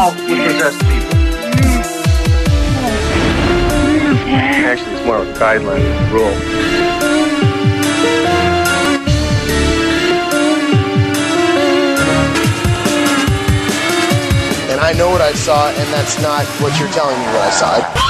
all possessed people. Mm. Actually, it's more of a guideline than a rule. And I know what I saw, and that's not what you're telling me what I saw.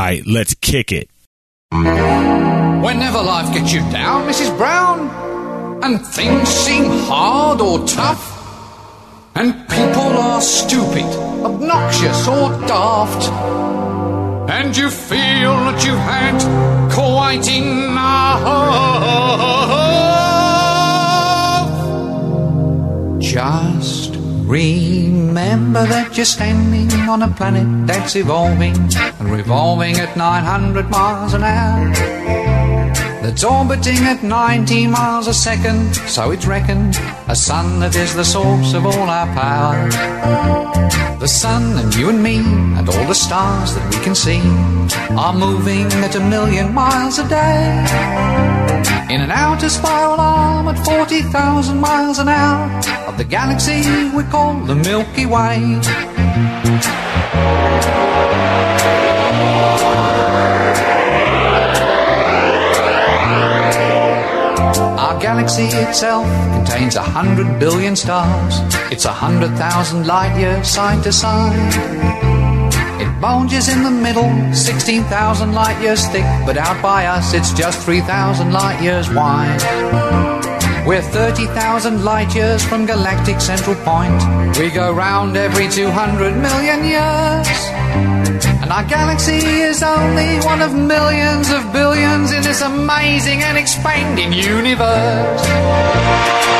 All right, let's kick it. Whenever life gets you down, Mrs. Brown, and things seem hard or tough, and people are stupid, obnoxious, or daft, and you feel that you've had quite enough, just remember that you're standing on a planet that's evolving and revolving at 900 miles an hour that's orbiting at 19 miles a second, so it's reckoned a sun that is the source of all our power. The sun and you and me and all the stars that we can see are moving at a million miles a day. In an outer spiral arm at 40,000 miles an hour of the galaxy we call the Milky Way. Galaxy itself contains a hundred billion stars. It's a hundred thousand light years side to side. It bulges in the middle, 16,000 light years thick, but out by us it's just 3,000 light years wide. We're 30,000 light years from galactic central point. We go round every 200 million years. And our galaxy is only one of millions of billions in this amazing and expanding universe.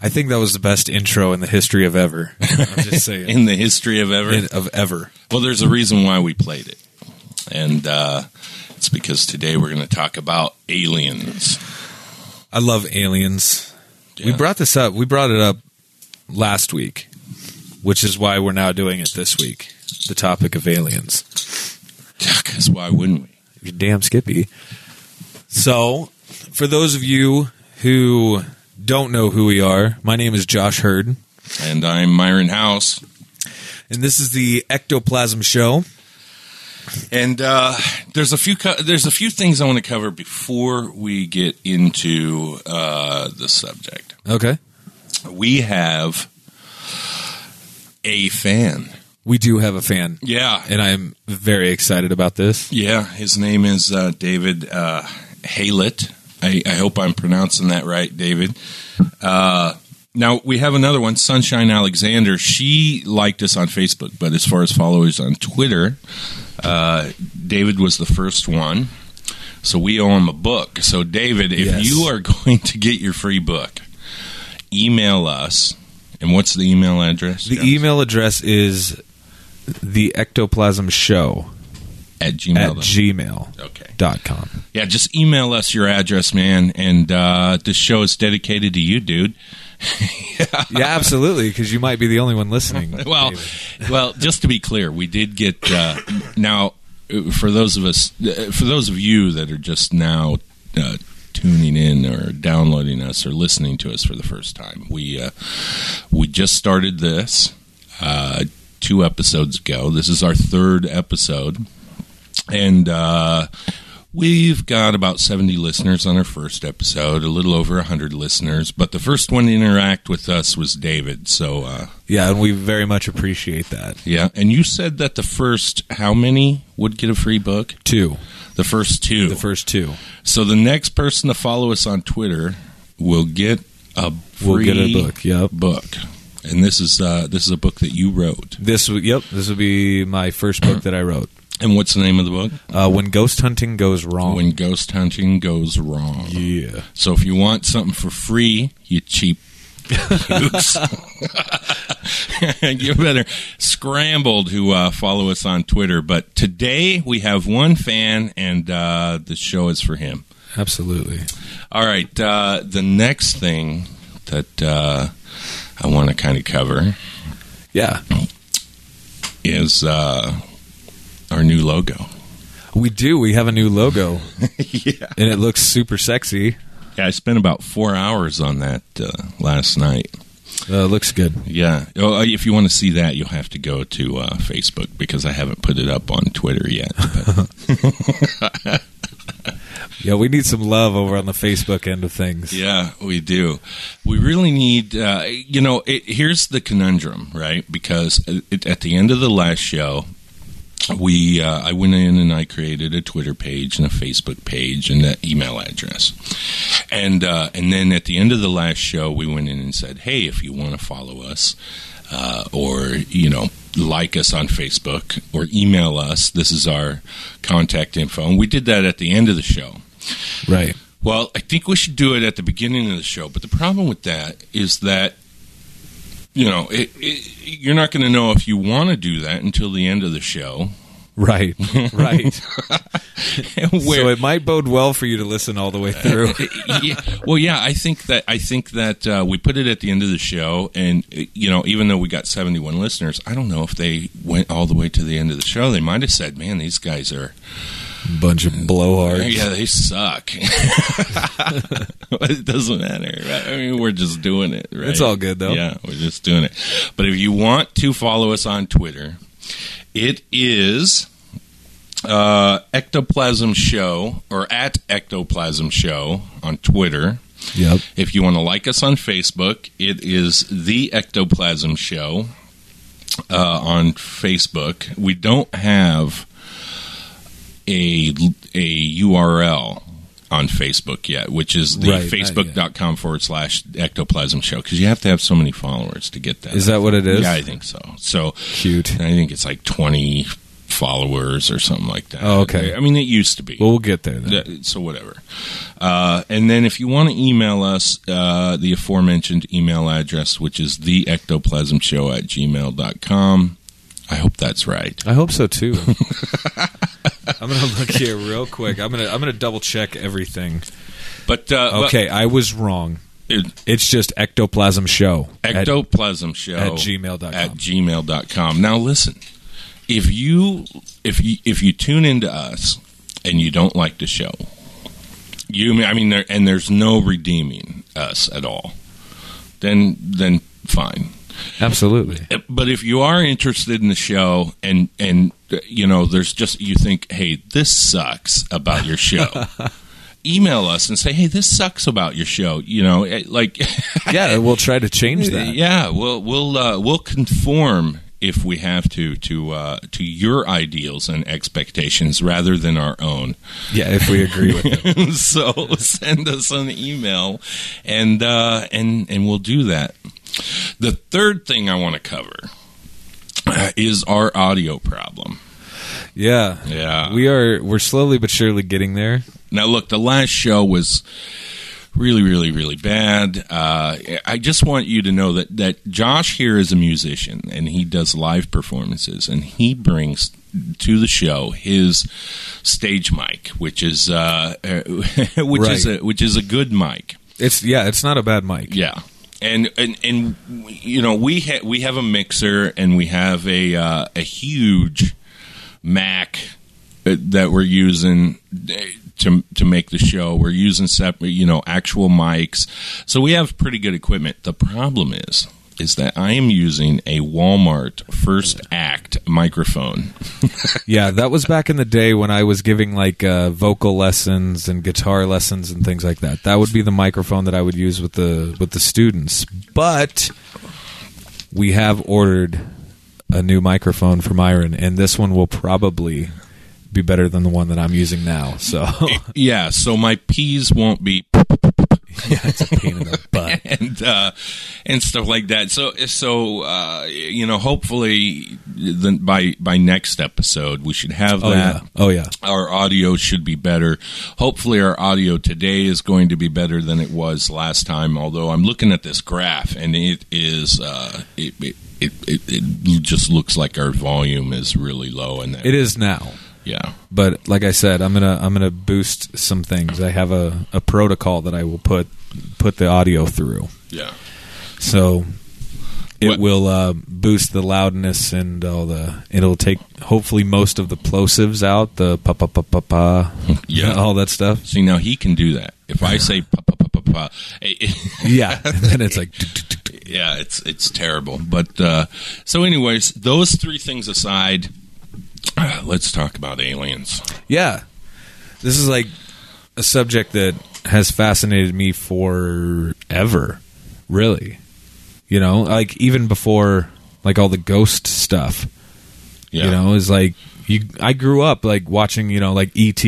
I think that was the best intro in the history of ever. I'm just saying. in the history of ever. In- of ever. Well, there's a reason why we played it, and uh, it's because today we're going to talk about aliens. I love aliens. We brought this up. We brought it up last week, which is why we're now doing it this week. The topic of aliens. Because why wouldn't we? You're damn Skippy. So, for those of you who don't know who we are, my name is Josh Hurd, And I'm Myron House, and this is the Ectoplasm Show. and uh, there's a few co- there's a few things I want to cover before we get into uh, the subject. Okay. We have a fan. We do have a fan, Yeah, and I'm very excited about this. Yeah, his name is uh, David uh, Haylett. I, I hope I'm pronouncing that right, David. Uh, now we have another one, Sunshine Alexander. She liked us on Facebook, but as far as followers on Twitter, uh, David was the first one. So we owe him a book. So David, if Yes. you are going to get your free book, email us. And what's the email address? The Jones? email address is the Ectoplasm Show at Gmail. at gmail.com. Okay. Yeah, just email us your address, man. And uh, this show is dedicated to you, dude. yeah, absolutely, because you might be the only one listening. well, well, just to be clear, we did get uh, now for those of us, uh, for those of you that are just now uh, tuning in or downloading us or listening to us for the first time, we uh, we just started this uh, two episodes ago. This is our third episode, and. Uh, We've got about 70 listeners on our first episode, a little over 100 listeners, but the first one to interact with us was David. So, uh, yeah, and we very much appreciate that. yeah. And you said that the first, how many would get a free book? Two, The first two. the first two. so the next person to follow us on Twitter will get a free We'll get a book. Yep. book. And this is uh, this is a book that you wrote. This yep. This would be my first book that I wrote. And what's the name of the book? Uh, when ghost hunting goes wrong. When ghost hunting goes wrong. yeah. So if you want something for free, you cheap gooks, you better scramble to uh, follow us on Twitter. But today we have one fan, and uh, the show is for him. Absolutely. All right. Uh, the next thing that uh, I want to kind of cover Yeah. is uh, our new logo. We do. We have a new logo, yeah. and it looks super sexy. Yeah, I spent about four hours on that uh, last night. Uh, looks good. Yeah. Oh, if you want to see that, you'll have to go to uh, Facebook because I haven't put it up on Twitter yet. Yeah, we need some love over on the Facebook end of things. yeah, we do. We really need, uh, you know, it, here's the conundrum, right? Because it, at the end of the last show, we uh, I went in and I created a Twitter page and a Facebook page and an email address, and uh, and then at the end of the last show, we went in and said, hey, if you want to follow us, uh, or you know like us on Facebook or email us, this is our contact info, and we did that at the end of the show. Right. Well, I think we should do it at the beginning of the show. But the problem with that is that, you know, it, it, you're not going to know if you want to do that until the end of the show. Right. Right. So it might bode well for you to listen all the way through. yeah, well, yeah, I think that I think that uh, we put it at the end of the show, and uh, you know, even though we got 71 listeners, I don't know if they went all the way to the end of the show. They might have said, "Man, these guys are." Bunch of blowhards. Yeah, they suck. it doesn't matter. Right? I mean, we're just doing it. Right? It's all good, though. Yeah, we're just doing it. But if you want to follow us on Twitter, it is uh, Ectoplasm Show or at Ectoplasm Show on Twitter. Yep. If you want to like us on Facebook, it is the Ectoplasm Show uh, on Facebook. We don't have a a URL on Facebook yet, which is the Right, facebook.com forward slash ectoplasm show because you have to have so many followers to get that. Is that what it is? Yeah, I think so. So Cute. I think it's like 20 followers or something like that. Oh, okay. I mean, it used to be. Well, we'll get there then. So whatever. Uh, and then if you want to email us, uh, the aforementioned email address, which is the ectoplasm show at gmail.com. I hope that's right. I hope so too. I'm gonna look here real quick. I'm gonna I'm gonna double check everything. But uh, Okay, I was wrong. it- It's just ectoplasm show. at- ectoplasm show at gmail.com. at gmail.com. Now listen, if you if you if you tune into us and you don't like the show, you I mean there and there's no redeeming us at all, then then fine. Absolutely. But if you are interested in the show and and you know there's just you think hey this sucks about your show. Email us and say, "Hey, this sucks about your show." You know, eh, like Yeah, we'll try to change that. Yeah, we'll we'll uh, we'll conform if we have to to uh, to your ideals and expectations rather than our own. Yeah, if we agree with it. so send us an email, and uh, and and we'll do that. The third thing I want to cover uh, is our audio problem. Yeah. Yeah. We are we're slowly but surely getting there. Now, look, the last show was really, really, really bad. Uh, I just want you to know that, that Josh here is a musician and he does live performances and he brings to the show his stage mic, which is uh, which is a which is a good mic. It's yeah, it's not a bad mic. Yeah. And and and you know we ha- we have a mixer and we have a uh, a huge Mac uh, that we're using uh, to to make the show. We're using separate, you know, actual mics, so we have pretty good equipment. The problem is is that I am using a Walmart First Act microphone. Yeah, that was back in the day when I was giving like uh, vocal lessons and guitar lessons and things like that. That would be the microphone that I would use with the with the students. But we have ordered a new microphone from Iron, and this one will probably be better than the one that I'm using now. So yeah, so my P's won't be yeah, it's a pain in the butt. and uh, and stuff like that. So so uh, you know, hopefully the, by by next episode we should have Oh that. yeah, oh yeah. Our audio should be better. Hopefully, our audio today is going to be better than it was last time. Although I'm looking at this graph and it is uh, it, it, it, it it just looks like our volume is really low and. It is now. Yeah. But like I said, I'm gonna I'm gonna boost some things. I have a, a protocol that I will put put the audio through. Yeah. So it What- will uh, boost the loudness and all the. It'll take hopefully most of the plosives out, the pa pa pa pa pa, Yeah. all that stuff. See now he can do that. If I say pa pa pa pa pa, Yeah, and then it's like yeah, it's it's terrible. But uh, so, anyways, those three things aside, uh, let's talk about aliens. yeah. This is like a subject that has fascinated me forever. Really, you know, like even before like all the ghost stuff. Yeah, You know, is like you. I grew up like watching, you know, like ET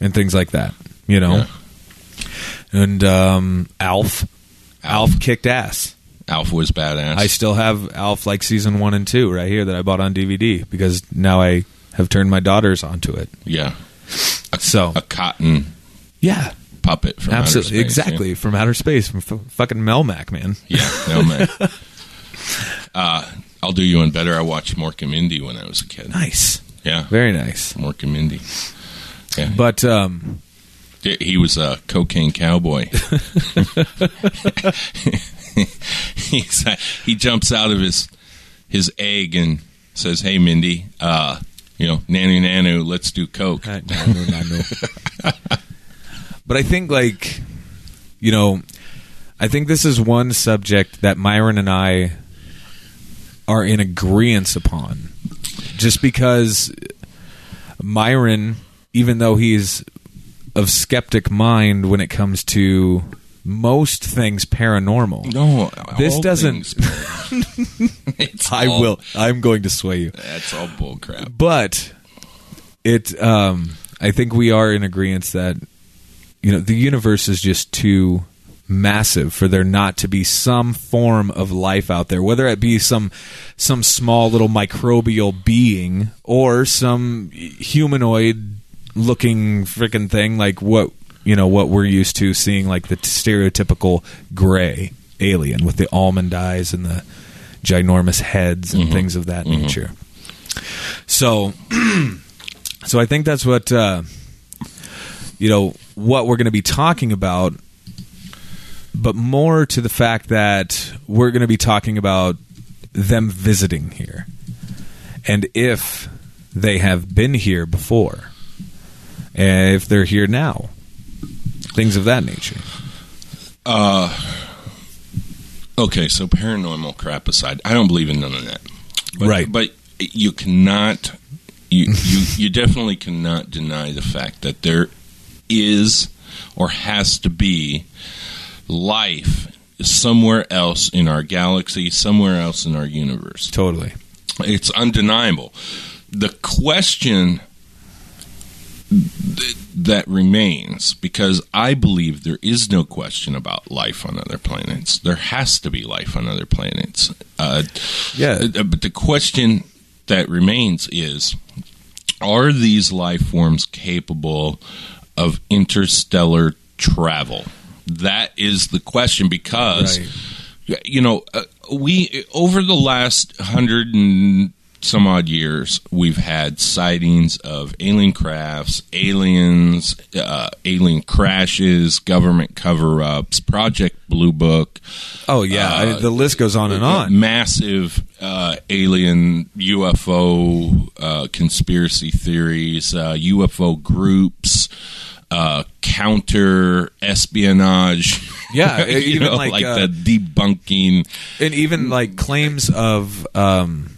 and things like that. You know, Yeah. and um, Alf. Alf kicked ass. Alpha was badass. I still have Alf like season one and two right here that I bought on DVD because now I have turned my daughters onto it. yeah, So a cotton yeah, puppet from outer absolutely, space, exactly from outer space from f- fucking Melmac, man. Yeah, yeah man. uh, I'll do you one better. I watched Mork and Mindy when I was a kid. Nice, Yeah, very nice. Mork and Mindy. Yeah, But um, he was a cocaine cowboy. He jumps out of his his egg and says, "Hey, Mindy, uh, you know, nanu nanu, let's do coke." I- no, no, no, no. but I think, like, you know, I think this is one subject that Myron and I are in agreement upon. Just because Myron, even though he's of skeptic mind when it comes to most things paranormal, No, This doesn't- it's I all- will. I'm going to sway you. That's all bullcrap. but it um i think we are in agreement that you know the universe is just too massive for there not to be some form of life out there whether it be some some small little microbial being or some humanoid looking freaking thing like what you know what we're used to seeing like the stereotypical gray alien with the almond eyes and the ginormous heads and things of that nature. So, so I think that's what uh, you know what we're going to be talking about, but more to the fact that we're going to be talking about them visiting here, and if they have been here before, if they're here now, things of that nature. Uh, okay, so paranormal crap aside, I don't believe in none of that. But, Right. But you cannot, you, you, you definitely cannot deny the fact that there is or has to be life somewhere else in our galaxy, somewhere else in our universe. Totally. It's undeniable. The question th- that remains, because I believe there is no question about life on other planets. There has to be life on other planets. Uh, Yeah. uh, but the question that remains is are these life forms capable of interstellar travel? That is the question because Right. you know, uh, we over the last hundred and some odd years, we've had sightings of alien crafts, aliens, uh, alien crashes, government cover ups, Project Blue Book. Oh yeah, Uh, I- the list goes on and on. Massive uh, alien UFO uh, conspiracy theories, uh, UFO groups, uh, counter espionage. Yeah, you even know, like, like uh, the debunking. and even like claims of um,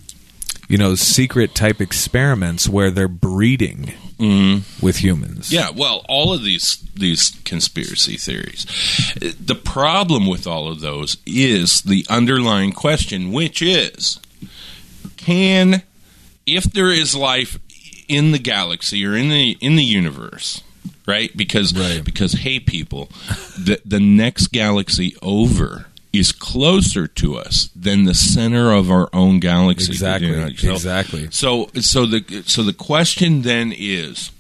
you know secret type experiments where they're breeding mm-hmm. with humans. Yeah, well, all of these these conspiracy theories. The problem with all of those is the underlying question, which is can if there is life in the galaxy or in the in the universe, right? Because Right. because hey people, the the next galaxy over is closer to us than the center of our own galaxy. Exactly, You know, so- exactly. so so the so the question then is,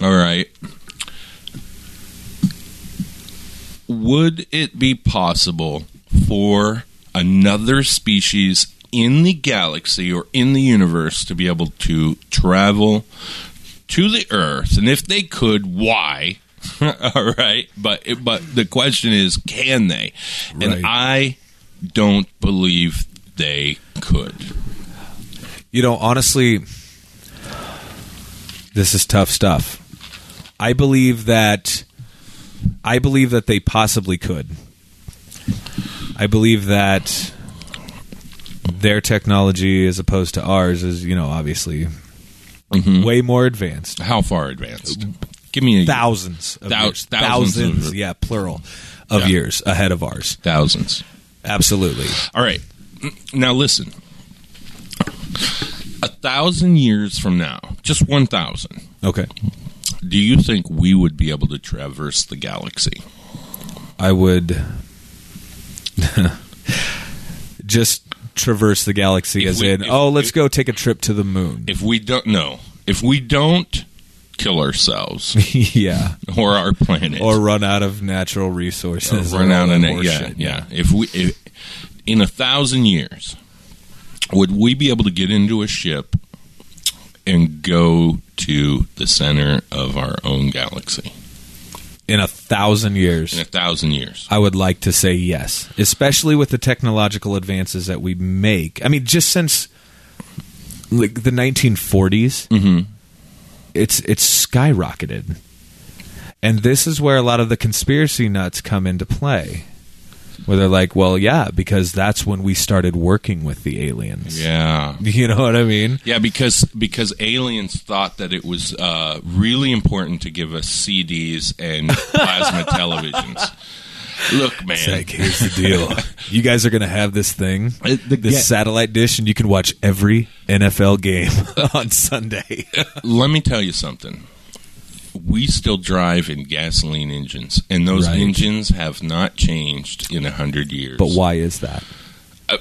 all right, would it be possible for another species in the galaxy or in the universe to be able to travel to the Earth? And if they could, why? all right, but but the question is, can they? Right. And I don't believe they could. You know, honestly, this is tough stuff. I believe that I believe that they possibly could. I believe that their technology as opposed to ours is, you know, obviously mm-hmm. way more advanced. How far advanced? Give me a Thousands of Thou- years. thousands of- yeah, plural of Yeah. years ahead of ours. thousands. Absolutely. All right. Now listen. A thousand years from now, just one thousand, Okay. do you think we would be able to traverse the galaxy? I would just traverse the galaxy If as we- in, if- oh, let's if- go take a trip to the moon. If we don't know, if we don't kill ourselves yeah. or our planet, Or run out of natural resources. run out of it, yeah, yeah. If we, if, in a thousand years, would we be able to get into a ship and go to the center of our own galaxy In a thousand years. in a thousand years? I would like to say yes, especially with the technological advances that we make. I mean, just since like the 1940s, Mm-hmm. It's it's skyrocketed, and this is where a lot of the conspiracy nuts come into play, where they're like, "Well, yeah, because that's when we started working with the aliens." Yeah, You know what I mean? Yeah, because because aliens thought that it was uh, really important to give us CDs and plasma televisions. Look, man, It's like, here's the deal. you guys are going to have this thing, Uh, the this ga- satellite dish, and you can watch every NFL game on Sunday. let me tell you something. We still drive in gasoline engines, and those Right. engines have not changed in a hundred years. but why is that? Uh,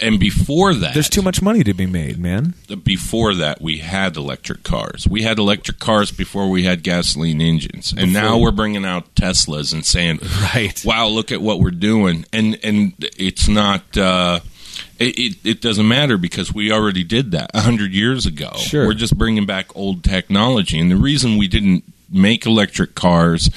and before that, There's too much money to be made, man. before that we had electric cars. We had electric cars before we had gasoline engines, and now we're bringing out Teslas and saying, Right. wow, look at what we're doing," and and it's not. Uh, it, it, it doesn't matter because we already did that a hundred years ago. Sure. We're just bringing back old technology, and the reason we didn't make electric cars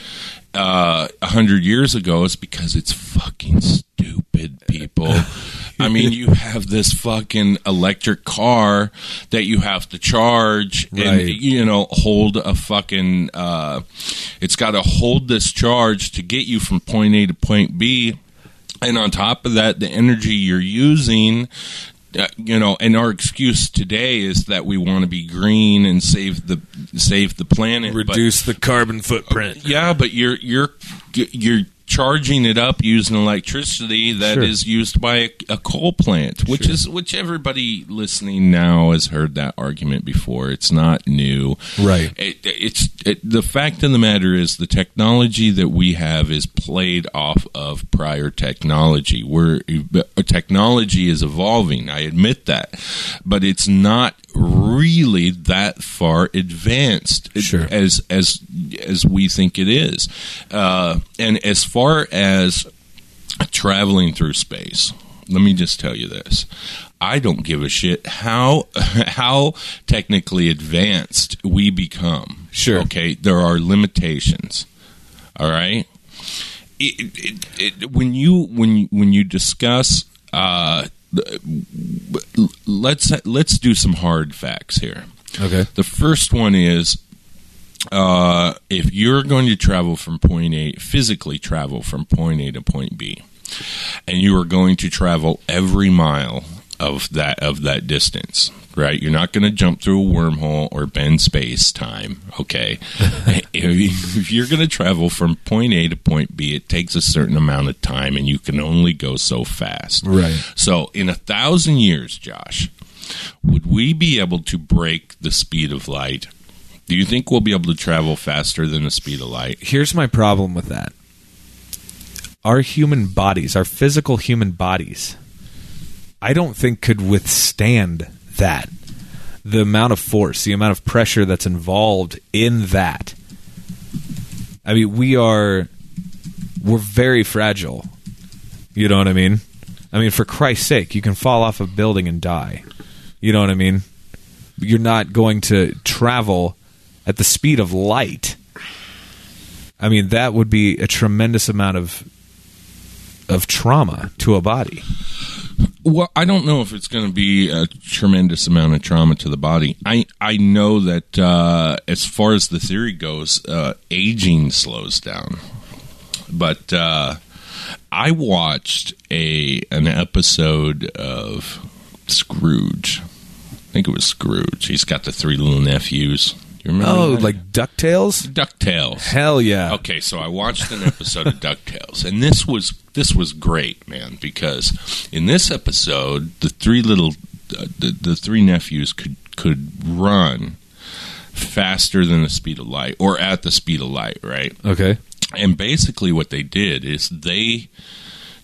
uh, a hundred years ago is because it's fucking stupid, people. I mean, you have this fucking electric car that you have to charge and Right. you know hold a fucking. Uh, it's got to hold this charge to get you from point A to point B. And on top of that, the energy you're using, uh, you know, and our excuse today is that we want to be green and save the save the planet. but- Reduce the carbon footprint. yeah, but you're you're you're charging it up using electricity that is Sure. used by a, a coal plant, which is which everybody listening now has heard that argument before. It's not new, Right. It, it's it, the fact of the matter is the technology that we have is played off of prior technology. Where technology is evolving, I admit that, but it's not really that far advanced Sure. as as as we think it is. Uh, and as far as traveling through space, let me just tell you this: I don't give a shit how how technically advanced we become. Sure. Okay, there are limitations. All right. It, it, it, when you when you, when you discuss, uh, let's let's do some hard facts here. Okay. The first one is uh, if you're going to travel from point A, physically travel from point A to point B, and you are going to travel every mile of that of that distance, right? You're not going to jump through a wormhole or bend space time, okay? if you're going to travel from point A to point B, it takes a certain amount of time, and you can only go so fast. Right. So, in a thousand years, Josh, would we be able to break the speed of light? Do you think we'll be able to travel faster than the speed of light? Here's my problem with that. Our human bodies, our physical human bodies, I don't think could withstand that. The amount of force, the amount of pressure that's involved in that. I mean, we are we're very fragile. You know what I mean? I mean, for Christ's sake, you can fall off a building and die. You know what I mean? You're not going to travel at the speed of light. I mean, that would be a tremendous amount of of trauma to a body. Well, I don't know if it's going to be a tremendous amount of trauma to the body. I I know that uh, as far as the theory goes, uh, aging slows down. But uh, I watched a an episode of Scrooge. I think it was Scrooge. He's got the three little nephews. You remember? Oh, that? like DuckTales? DuckTales. Hell yeah! Okay, so I watched an episode of DuckTales, and this was this was great, man, because in this episode, the three little uh, the, the three nephews could could run faster than the speed of light or at the speed of light, right? Okay. And basically what they did is they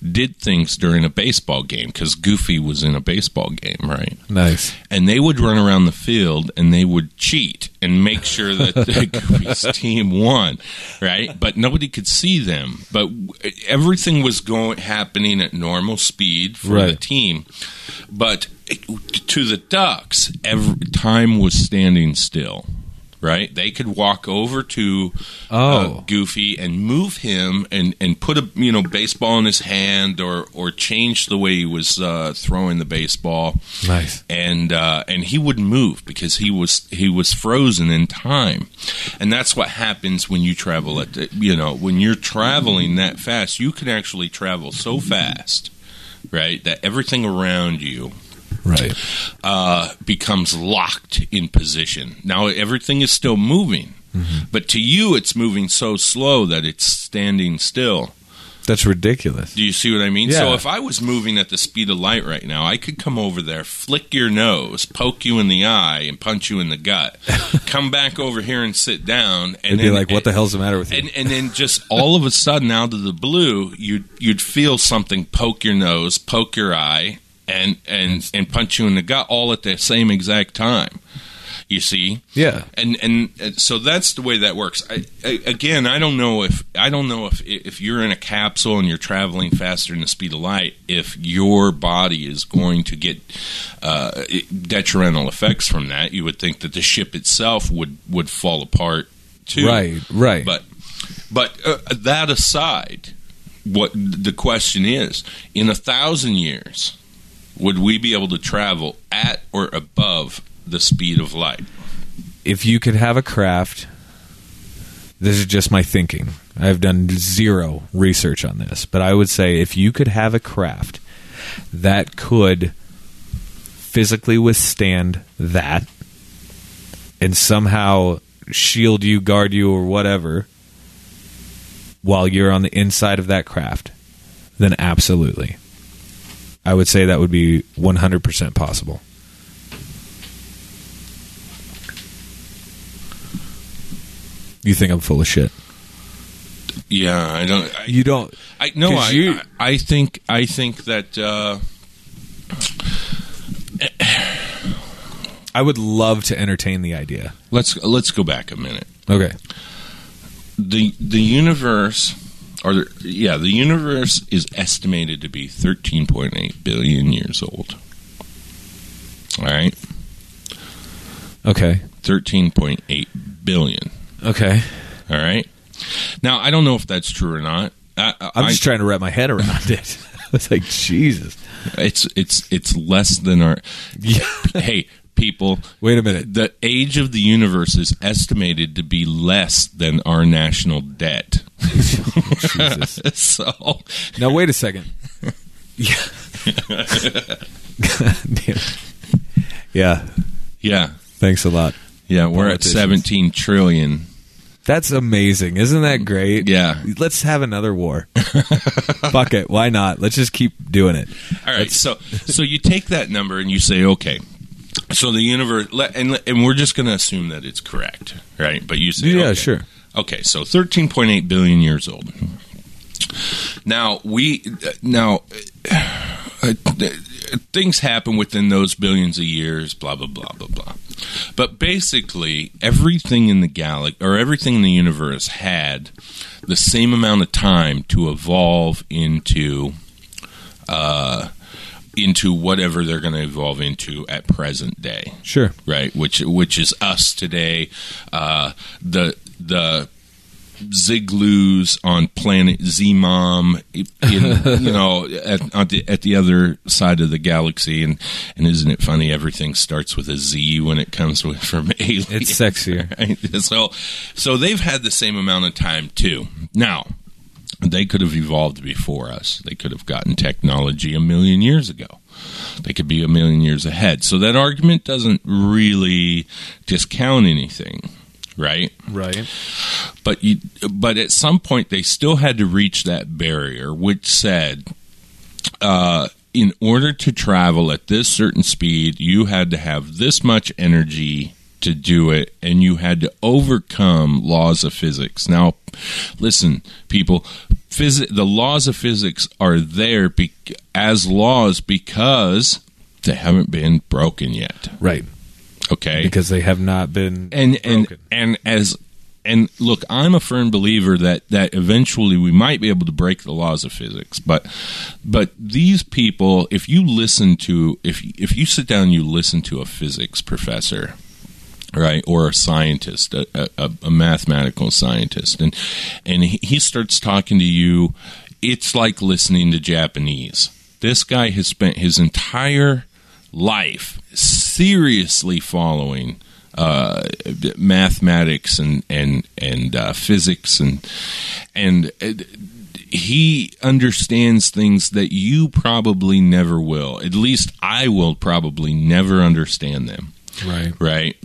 did things during a baseball game cuz Goofy was in a baseball game, right? Nice. and they would run around the field and they would cheat and make sure that the Goofy's team won, right? But nobody could see them. But everything was going happening at normal speed for the team. But to the Ducks, every time was standing still. Right, they could walk over to uh, Oh. Goofy and move him and, and put a you know baseball in his hand or or change the way he was uh, throwing the baseball Nice. and uh, and he wouldn't move because he was he was frozen in time, and that's what happens when you travel at the, you know when you're traveling that fast, you can actually travel so fast, right, that everything around you Right. uh, becomes locked in position. Now everything is still moving, but to you it's moving so slow that it's standing still. That's ridiculous. Do you see what I mean? So if I was moving at the speed of light right now, I could come over there, flick your nose, poke you in the eye, and punch you in the gut. come back over here and sit down, and It'd be like, what the hell's the matter with you? And, and then just all of a sudden, out of the blue, you'd you'd feel something poke your nose, poke your eye, and and and punch you in the gut, all at the same exact time. You see, yeah. and and so that's the way that works. I, I, again, I don't know if I don't know if if you're in a capsule and you're traveling faster than the speed of light, if your body is going to get uh, detrimental effects from that. You would think that the ship itself would would fall apart too. Right. Right. But but uh, that aside, what the question is: in a thousand years, would we be able to travel at or above the speed of light? if you could have a craft, this is just my thinking. I've done zero research on this, but I would say if you could have a craft that could physically withstand that and somehow shield you, guard you, or whatever while you're on the inside of that craft, then absolutely. I would say that would be 100% possible. You think I'm full of shit. Yeah, I don't. I, You don't. I no, I, you- I I think I think that uh, I would love to entertain the idea. let's let's go back a minute. Okay. the The universe, or the, yeah, the universe is estimated to be thirteen point eight billion years old. All right, Okay. thirteen point eight billion. Okay. All right. Now I don't know if that's true or not. I, I'm just trying to wrap my head around it. it's like Jesus. it's it's it's less than our. Yeah. hey, people. Wait a minute. The age of the universe is estimated to be less than our national debt. Jesus. so Now wait a second. Yeah. Yeah. yeah, Thanks a lot. yeah, we're at seventeen trillion. That's amazing. Isn't that great? Yeah. Let's have another war. Fuck it. Why not? Let's just keep doing it. All right, so so you take that number and you say, okay, so the universe, and and we're just going to assume that it's correct, right? But you say, Yeah, okay. sure. Okay, so 13.8 billion years old. Now we now uh, things happen within those billions of years, blah blah blah blah blah. But basically, everything in the galaxy or everything in the universe had the same amount of time to evolve into uh, into whatever they're going to evolve into at present day Sure. right? Which which is us today. Uh, the the Zigloos on planet Zmom, in, you know, at, at, the, at the other side of the galaxy, and and isn't it funny? Everything starts with a Z when it comes with, from alien. It's sexier. Right? So, so they've had the same amount of time too. Now, they could have evolved before us. They could have gotten technology a million years ago. They could be a million years ahead. So that argument doesn't really discount anything, right? Right. But you, but at some point they still had to reach that barrier, which said, uh, in order to travel at this certain speed, you had to have this much energy to do it, and you had to overcome laws of physics. Now, listen, people, phys- the laws of physics are there be- as laws because they haven't been broken yet. Right. Okay, Because they have not been and and broken. and as and look, I'm a firm believer that that eventually we might be able to break the laws of physics, but but these people, if you listen to if if you sit down and you listen to a physics professor, right, or a scientist, a, a, a mathematical scientist, and and he he starts talking to you, it's like listening to Japanese. This guy has spent his entire life seriously following uh, mathematics and and and uh, physics and and uh, he understands things that you probably never will. At least I will probably never understand them. Right. Right.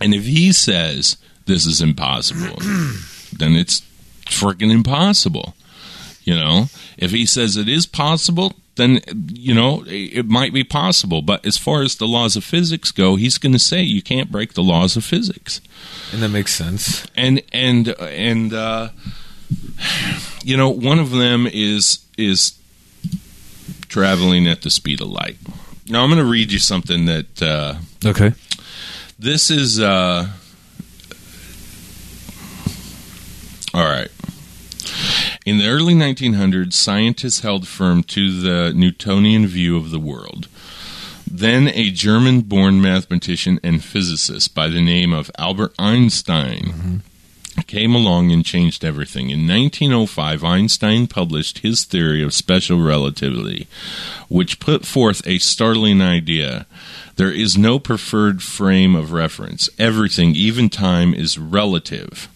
And if he says this is impossible, then it's freaking impossible. You know, if he says it is possible, then you know it might be possible. But as far as the laws of physics go, he's going to say you can't break the laws of physics. And that makes sense. And and and uh, you know, one of them is is traveling at the speed of light. Now I'm going to read you something that. Uh, Okay. this is uh all right in the early 1900s scientists held firm to the newtonian view of the world then a german born mathematician and physicist by the name of albert einstein came along and changed everything in 1905 einstein published his theory of special relativity which put forth a startling idea there is no preferred frame of reference. Everything, even time, is relative.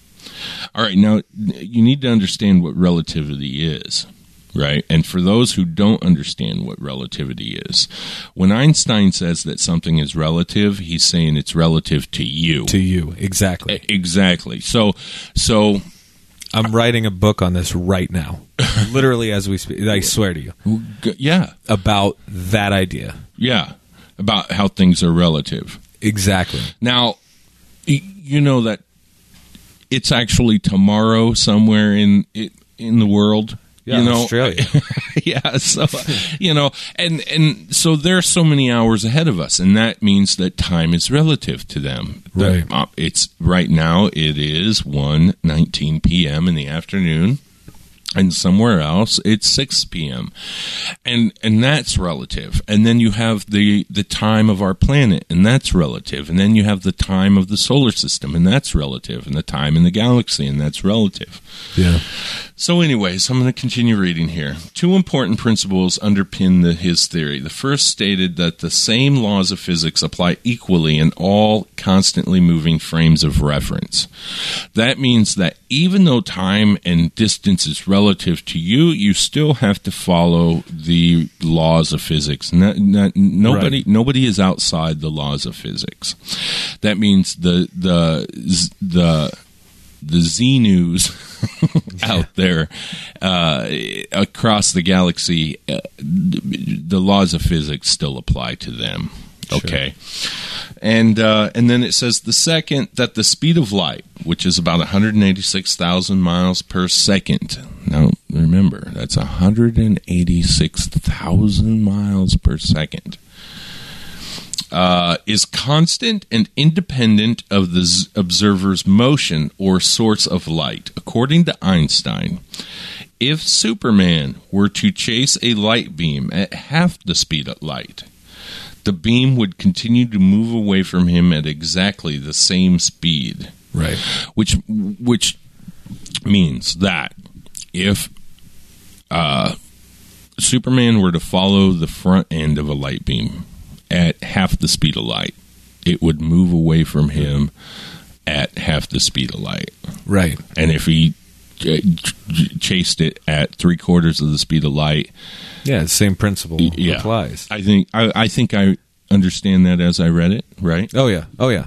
All right, now you need to understand what relativity is, right? And for those who don't understand what relativity is, when Einstein says that something is relative, he's saying it's relative to you. To you. Exactly. exactly. So, so I'm writing a book on this right now. Literally as we speak. I swear to you. yeah, About that idea. yeah, about how things are relative. Exactly. Now, you know that it's actually tomorrow somewhere in in the world. Yeah, you know, Australia. yeah. So you know, and and so they're so many hours ahead of us, and that means that time is relative to them. The- Right. uh, it's right now. It is one nineteen p.m. in the afternoon. And somewhere else it's 6 p.m. and and that's relative and then you have the the time of our planet and that's relative and then you have the time of the solar system and that's relative and the time in the galaxy and that's relative Yeah. so, anyways, I'm going to continue reading here. Two important principles underpin the, his theory. The first stated that the same laws of physics apply equally in all constantly moving frames of reference. That means that even though time and distance is relative to you, you still have to follow the laws of physics. No- no- nobody, Right. nobody is outside the laws of physics. That means the the the the Xenus out there uh, across the galaxy, uh, the laws of physics still apply to them. Okay, and uh, and then it says the second that the speed of light, which is about 186,000 miles per second. Now remember, that's 186,000 miles per second uh, is constant and independent of the z- observer's motion or source of light. According to Einstein, if Superman were to chase a light beam at half the speed of light, the beam would continue to move away from him at exactly the same speed Right. which which means that if uh, Superman were to follow the front end of a light beam at half the speed of light, it would move away from him at half the speed of light. Right. And if he uh, ch- chased it at three quarters of the speed of light, Yeah, the same principle yeah, applies. I think I, I think I understand that as I read it. Right. Oh yeah. Oh yeah.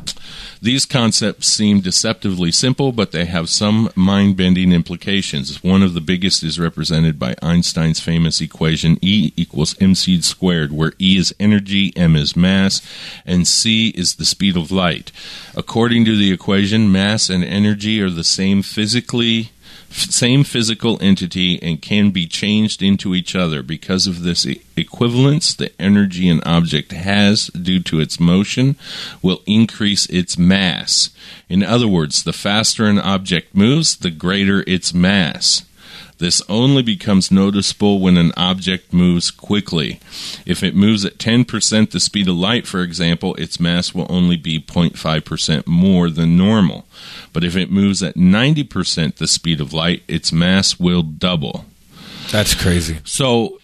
These concepts seem deceptively simple, but they have some mind bending implications. One of the biggest is represented by Einstein's famous equation E equals mc squared, where E is energy, m is mass, and c is the speed of light. According to the equation, mass and energy are the same physically same physical entity and can be changed into each other. Because of this e- equivalence, the energy an object has due to its motion will increase its mass. In other words, the faster an object moves, the greater its mass. This only becomes noticeable when an object moves quickly. If it moves at 10% the speed of light, for example, its mass will only be 0.5% more than normal. But if it moves at 90% the speed of light, its mass will double. That's crazy. So,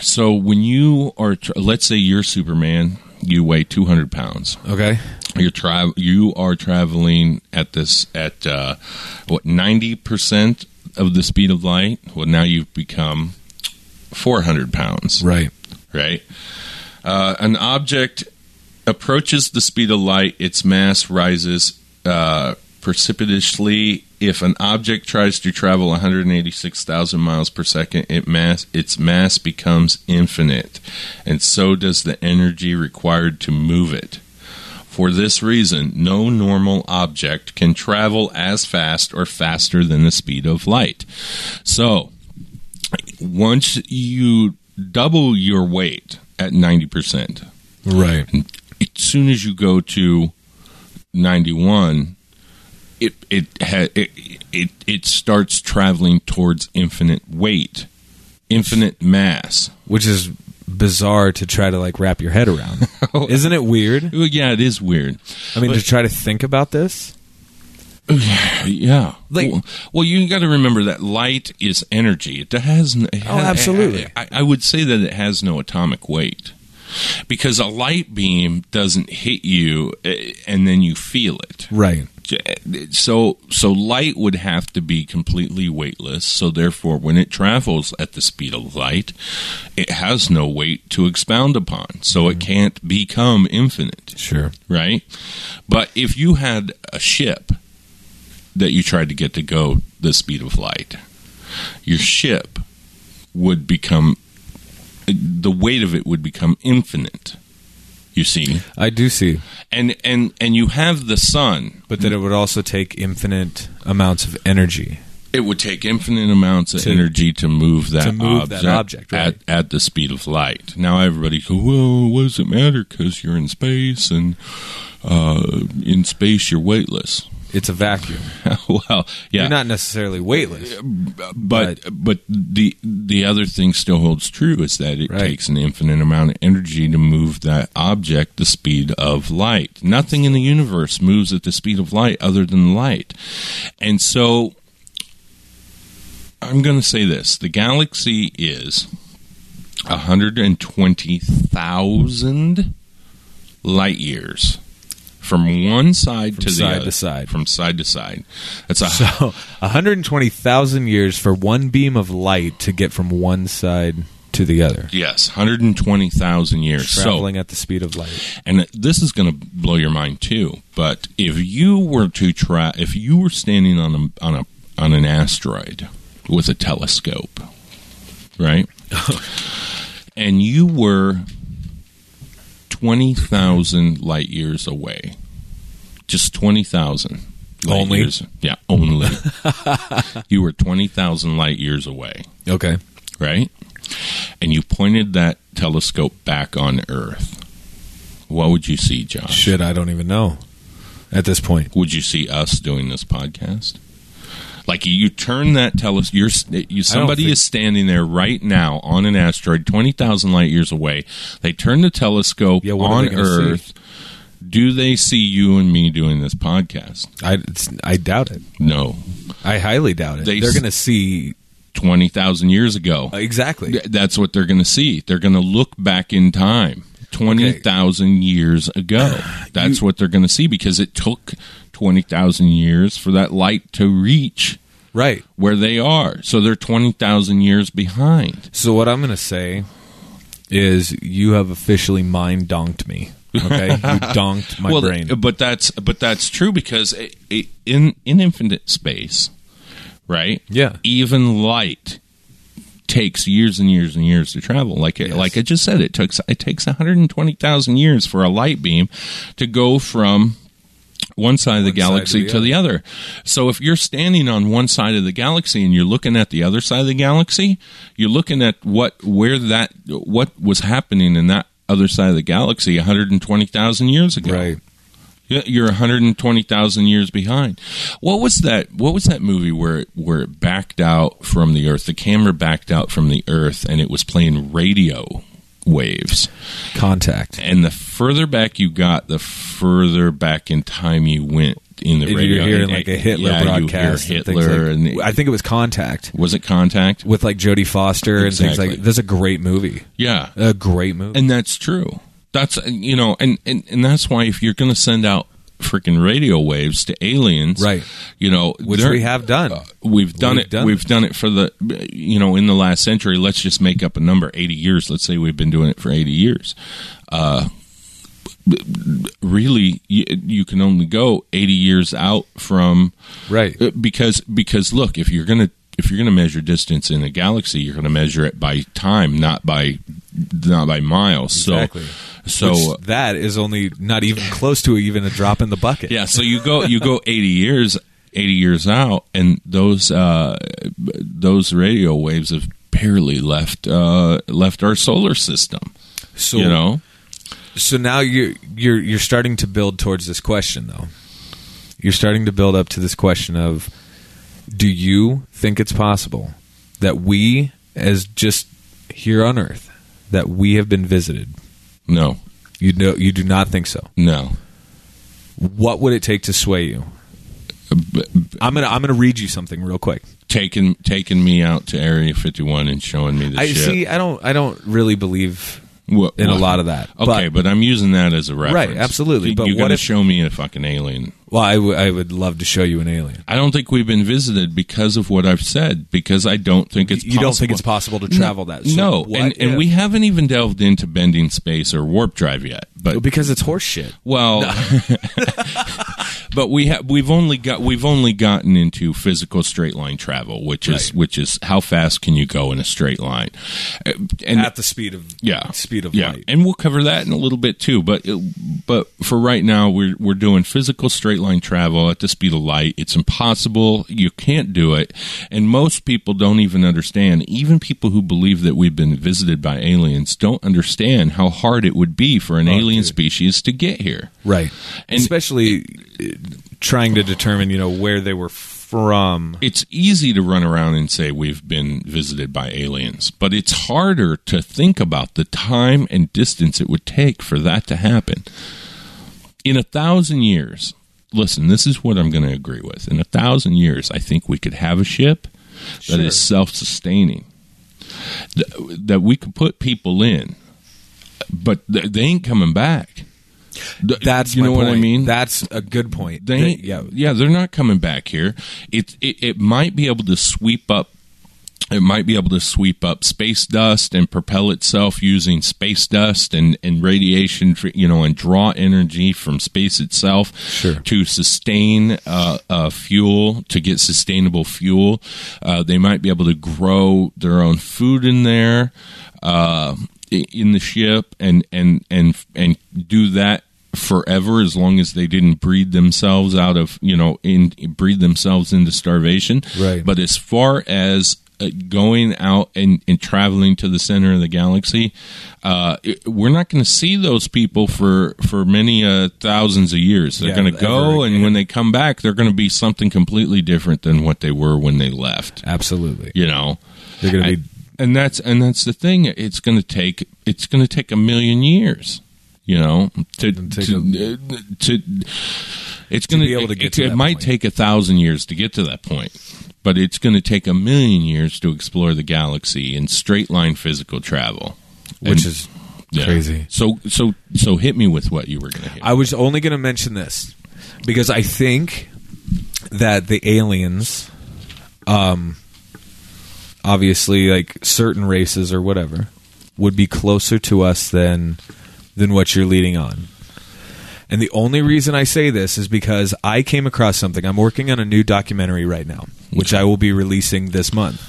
so when you are, let's say you're Superman, you weigh 200 pounds. Okay. You're tra- you are traveling at this at uh, what 90% of the speed of light. Well, now you've become 400 pounds Right. right? Uh, an object approaches the speed of light, its mass rises uh, precipitously. If an object tries to travel 186,000 miles per second, it mass its mass becomes infinite, and so does the energy required to move it. For this reason, no normal object can travel as fast or faster than the speed of light. So, once you double your weight at 90%, Right. as soon as you go to 91, it it ha, it, it it starts traveling towards infinite weight, infinite mass. Which is bizarre to try to like wrap your head around. Isn't it weird? Well, yeah, it is weird. I mean, But- to try to think about this. Yeah. Like- well, well, you got to remember that light is energy. It has. It Oh, absolutely. I, I would say that it has no atomic weight because a light beam doesn't hit you eh, and then you feel it. Right. So, so light would have to be completely weightless. So, therefore, when it travels at the speed of light, it has no weight to expound upon. So, it mm-hmm. can't become infinite Sure. right? But if you had a ship that you tried to get to go the speed of light, your ship would become the weight of it would become infinite. You see, I do see, and and and you have the sun, but then it would also take infinite amounts of energy. it would take infinite amounts of To- energy to move that to move object, that object, right. at, at the speed of light. Now everybody goes, well, what does it matter? Because you're in space, and uh, in space you're weightless. It's a vacuum. well, yeah, You're not necessarily weightless. but but the the other thing still holds true is that it Right. takes an infinite amount of energy to move that object the speed of light. Nothing in the universe moves at the speed of light other than light. And so I'm going to say this, the galaxy is 120,000 light years from one side From to the side other to side. from side to side. That's a So 120,000 years for one beam of light to get from one side to the other, Yes, 120,000 years. traveling So, at the speed of light. and this is going to blow your mind too. But if you were to try, if you were standing on a on a on an asteroid with a telescope, right, and you were 20,000 light years away, just 20,000 Only? years. Yeah, only. you were 20,000 light years away Okay. right? And you pointed that telescope back on Earth. What would you see, Josh? Shit, I don't even know at this point. Would you see us doing this podcast? Like you turn that telescope, you're you, somebody think- is standing there right now on an asteroid, twenty thousand light years away. They turn the telescope Yeah, on gonna see? Earth. Do they see you and me doing this podcast? I, I doubt it. No, I highly doubt it. They They are s- going to see twenty thousand years ago. Uh, exactly. That's what they're going to see. They're going to look back in time, twenty thousand years ago. That's what they're going to see because it took twenty thousand years for that light to reach Right. where they are. So they're twenty thousand years behind. So what I'm going to say is you have officially mind donked me. Okay, you donked my well, brain. but that's but that's true because it, it, in in infinite space, right? Yeah. even light takes years and years and years to travel. Like it, Yes. like I just said, it takes it takes 120,000 years for a light beam to go from one side of the One galaxy to to the the, other. So if you're standing on one side of the galaxy and you're looking at the other side of the galaxy, you're looking at what where that what was happening in that other side of the galaxy 120,000 years ago. right. Yeah, You're 120,000 years behind. What was that? What was that movie where it, where it backed out from the Earth? The camera backed out from the Earth, and it was playing radio waves. Contact. And the further back you got, the further back in time you went in the If radio. you're hearing And- like a Hitler yeah, broadcast, You hear and things Hitler, like- and I think it was Contact was it Contact? with like Jodie Foster and things Exactly. like. That's a great movie. Yeah, A great movie. and that's true. That's uh, you know, and and, and that's why if you're going to send out freaking radio waves to aliens, Right. You know, which we have done. We've done We've it. done we've this. done it for the you know in the last century. Let's just make up a number, eighty years. Let's say we've been doing it for eighty years. Uh, really, you, you can only go eighty years out from right. uh, because because look, if you're gonna if you're gonna measure distance in a galaxy, you're gonna measure it by time, not by not by miles. Exactly. So so. Which uh, that is only not even close to even a drop in the bucket. yeah, so you go you go 80 years 80 years out and those uh those radio waves have barely left uh left our solar system. So you know? So now you're you're you're starting to build towards this question though. You're starting to build up to this question of do you think it's possible that we as just here on earth that we have been visited? No. You know you do not think so. No. What would it take to sway you? B- b- I'm going to I'm to read you something real quick. taking taking me out to Area 51 and showing me the I shit. see I don't I don't really believe What- in a lot of that. Okay, but, I'm using that as a reference. Right, absolutely, but you're what to if- show me a fucking alien. Well I, w- I would love to show you an alien. I don't think we've been visited because of what I've said. Because I don't think it's you don't think possible. it's possible to travel that? So no, what and, and we haven't even delved into bending space or warp drive yet. But because it's horseshit. well, but we have we've only got we've only gotten into physical straight line travel, which is Right. which is how fast can you go in a straight line, Uh, and at the speed of yeah speed of yeah light. and we'll cover that in a little bit too but but for right now we're we're doing physical straight line travel at the speed of light. It's impossible. You can't do it. And most people don't even understand. Even people who believe that we've been visited by aliens don't understand how hard it would be for an alien dude. species to get here. Right. And- Especially uh, trying to determine, you know, where they were from. it's easy to run around and say we've been visited by aliens, but it's harder to think about the time and distance it would take for that to happen. In a thousand years, listen, this is what I'm going to agree with. In a thousand years, I think we could have a ship that is self sustaining, Th- that we could put people in, but th- they ain't coming back. Th- That's you my know what I mean. That's a good point. They, yeah. yeah, they're not coming back here. It, it it might be able to sweep up. It might be able to sweep up space dust and propel itself using space dust and, and radiation, you know, and draw energy from space itself Sure. to sustain uh, uh, fuel, to get sustainable fuel. Uh, they might be able to grow their own food in there. Uh, in the ship and and and and do that forever as long as they didn't breed themselves out of you know in breed themselves into starvation Right. but as far as going out and, and traveling to the center of the galaxy uh, it- we're not going to see those people for for many uh, thousands of years they're Yeah, going to go and when they come back they're going to be something completely different than what they were when they left Absolutely. you know They're going to be. and that's and that's the thing it's going to take it's going to take a million years you know to to, uh, to it's going to be able to get it, to it that might point. take a thousand years to get to that point but it's going to take a million years to explore the galaxy in straight line physical travel Which And- is yeah. crazy. so so so hit me with what you were going to hit I was only going to mention this because I think that the aliens, um, obviously, like certain races or whatever, would be closer to us than than what you're leading on. And the only reason I say this is because I came across something. I'm working on a new documentary right now, which I will be releasing this month.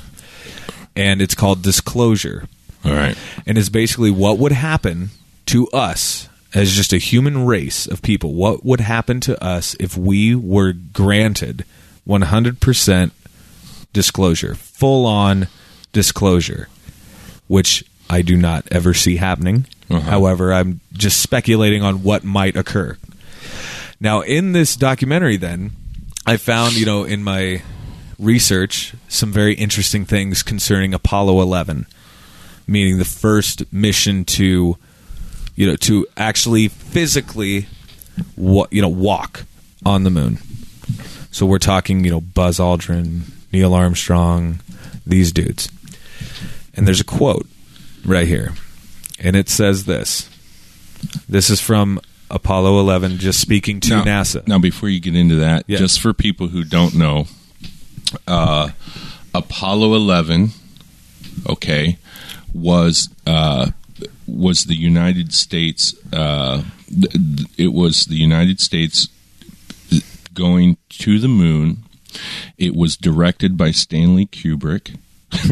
And it's called Disclosure all right and it's basically what would happen to us as just a human race of people. What would happen to us if we were granted 100% disclosure, full on disclosure, which I do not ever see happening. Uh-huh. However, I'm just speculating on what might occur. Now, in this documentary, then, I found, you know, in my research, some very interesting things concerning Apollo 11 meaning the first mission to you know to actually physically wa- you know walk on the moon so we're talking you know buzz aldrin neil armstrong these dudes and there's a quote right here and it says this this is from apollo 11 just speaking to now, nasa Now, before you get into that, Yeah. just for people who don't know, uh, Apollo 11, okay, was uh, was the United States. Uh, th- th- it was the United States going to the moon. It was directed by Stanley Kubrick.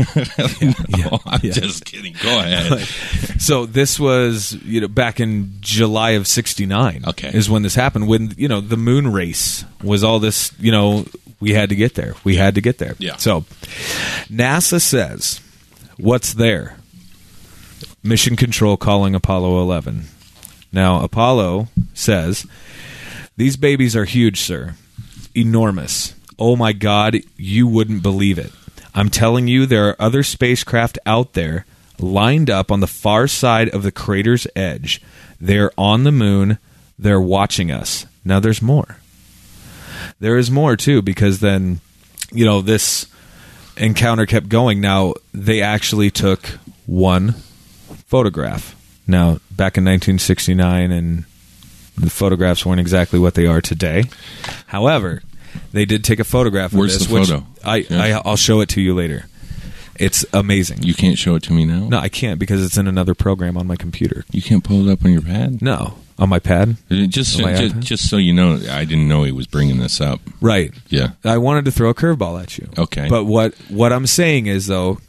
no, I'm yeah. just kidding. Go ahead. So this was you know back in July of '69. Okay. is when this happened. When you know the moon race was all this. You know we had to get there. We had to get there. Yeah. So NASA says, "What's there?" Mission Control calling Apollo 11. Now Apollo says, "These babies are huge, sir. Enormous. Oh my God, you wouldn't believe it. I'm telling you, there are other spacecraft out there lined up on the far side of the crater's edge. They're on the moon. They're watching us. Now there's more. There is more too, because then, you know, this encounter kept going. Now they actually took one photograph. Now, back in 1969, and the photographs weren't exactly what they are today. However, they did take a photograph of Where's this, the which photo? I, Yeah. I I'll show it to you later. It's amazing. You can't show it to me now. no, I can't because it's in another program on my computer. You can't pull it up on your pad. No, on my pad. Uh, just, On my just, iPad? just so you know, I didn't know he was bringing this up. Right. Yeah. I wanted to throw a curveball at you. Okay. But what what I'm saying is though,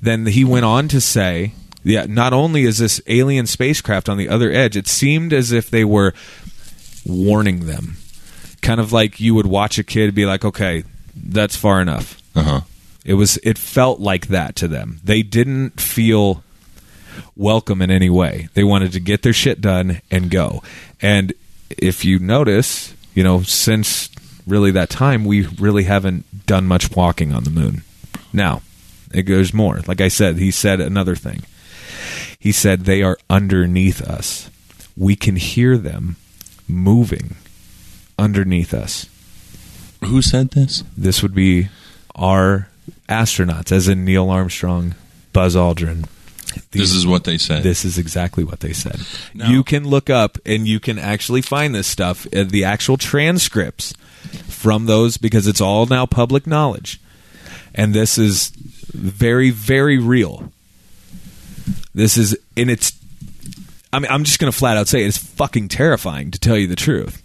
then he went on to say, yeah, not only is this alien spacecraft on the other edge, it seemed as if they were warning them. Kind of like you would watch a kid be like, okay, that's far enough. Uh huh. It was it felt like that to them. They didn't feel welcome in any way. They wanted to get their shit done and go. And if you notice, you know, since really that time we really haven't done much walking on the moon. Now, it goes more. Like I said, he said another thing. He said they are underneath us. We can hear them moving underneath us. Who said this? This would be our astronauts, as in Neil Armstrong, Buzz Aldrin. This is what they said. This is exactly what they said. No. You can look up and you can actually find this stuff, uh, the actual transcripts from those, because it's all now public knowledge. And this is very, very real. This is, and it's, I mean, I'm just going to flat out say it, it's fucking terrifying to tell you the truth.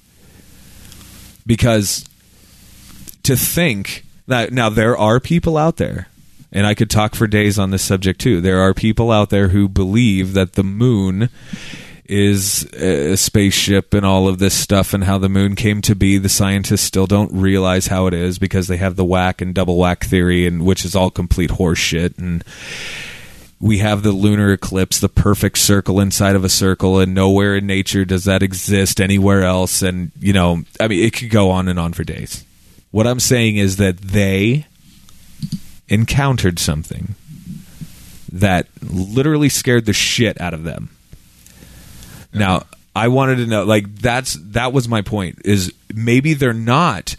Because to think that, now there are people out there and I could talk for days on this subject too. There are people out there who believe that the moon is a spaceship and all of this stuff and how the moon came to be. The scientists still don't realize how it is because they have the whack and double whack theory and which is all complete horseshit and we have the lunar eclipse, the perfect circle inside of a circle, and nowhere in nature does that exist anywhere else. And, you know, I mean, it could go on and on for days. What I'm saying is that they encountered something that literally scared the shit out of them. Now, I wanted to know like that's that was my point is maybe they're not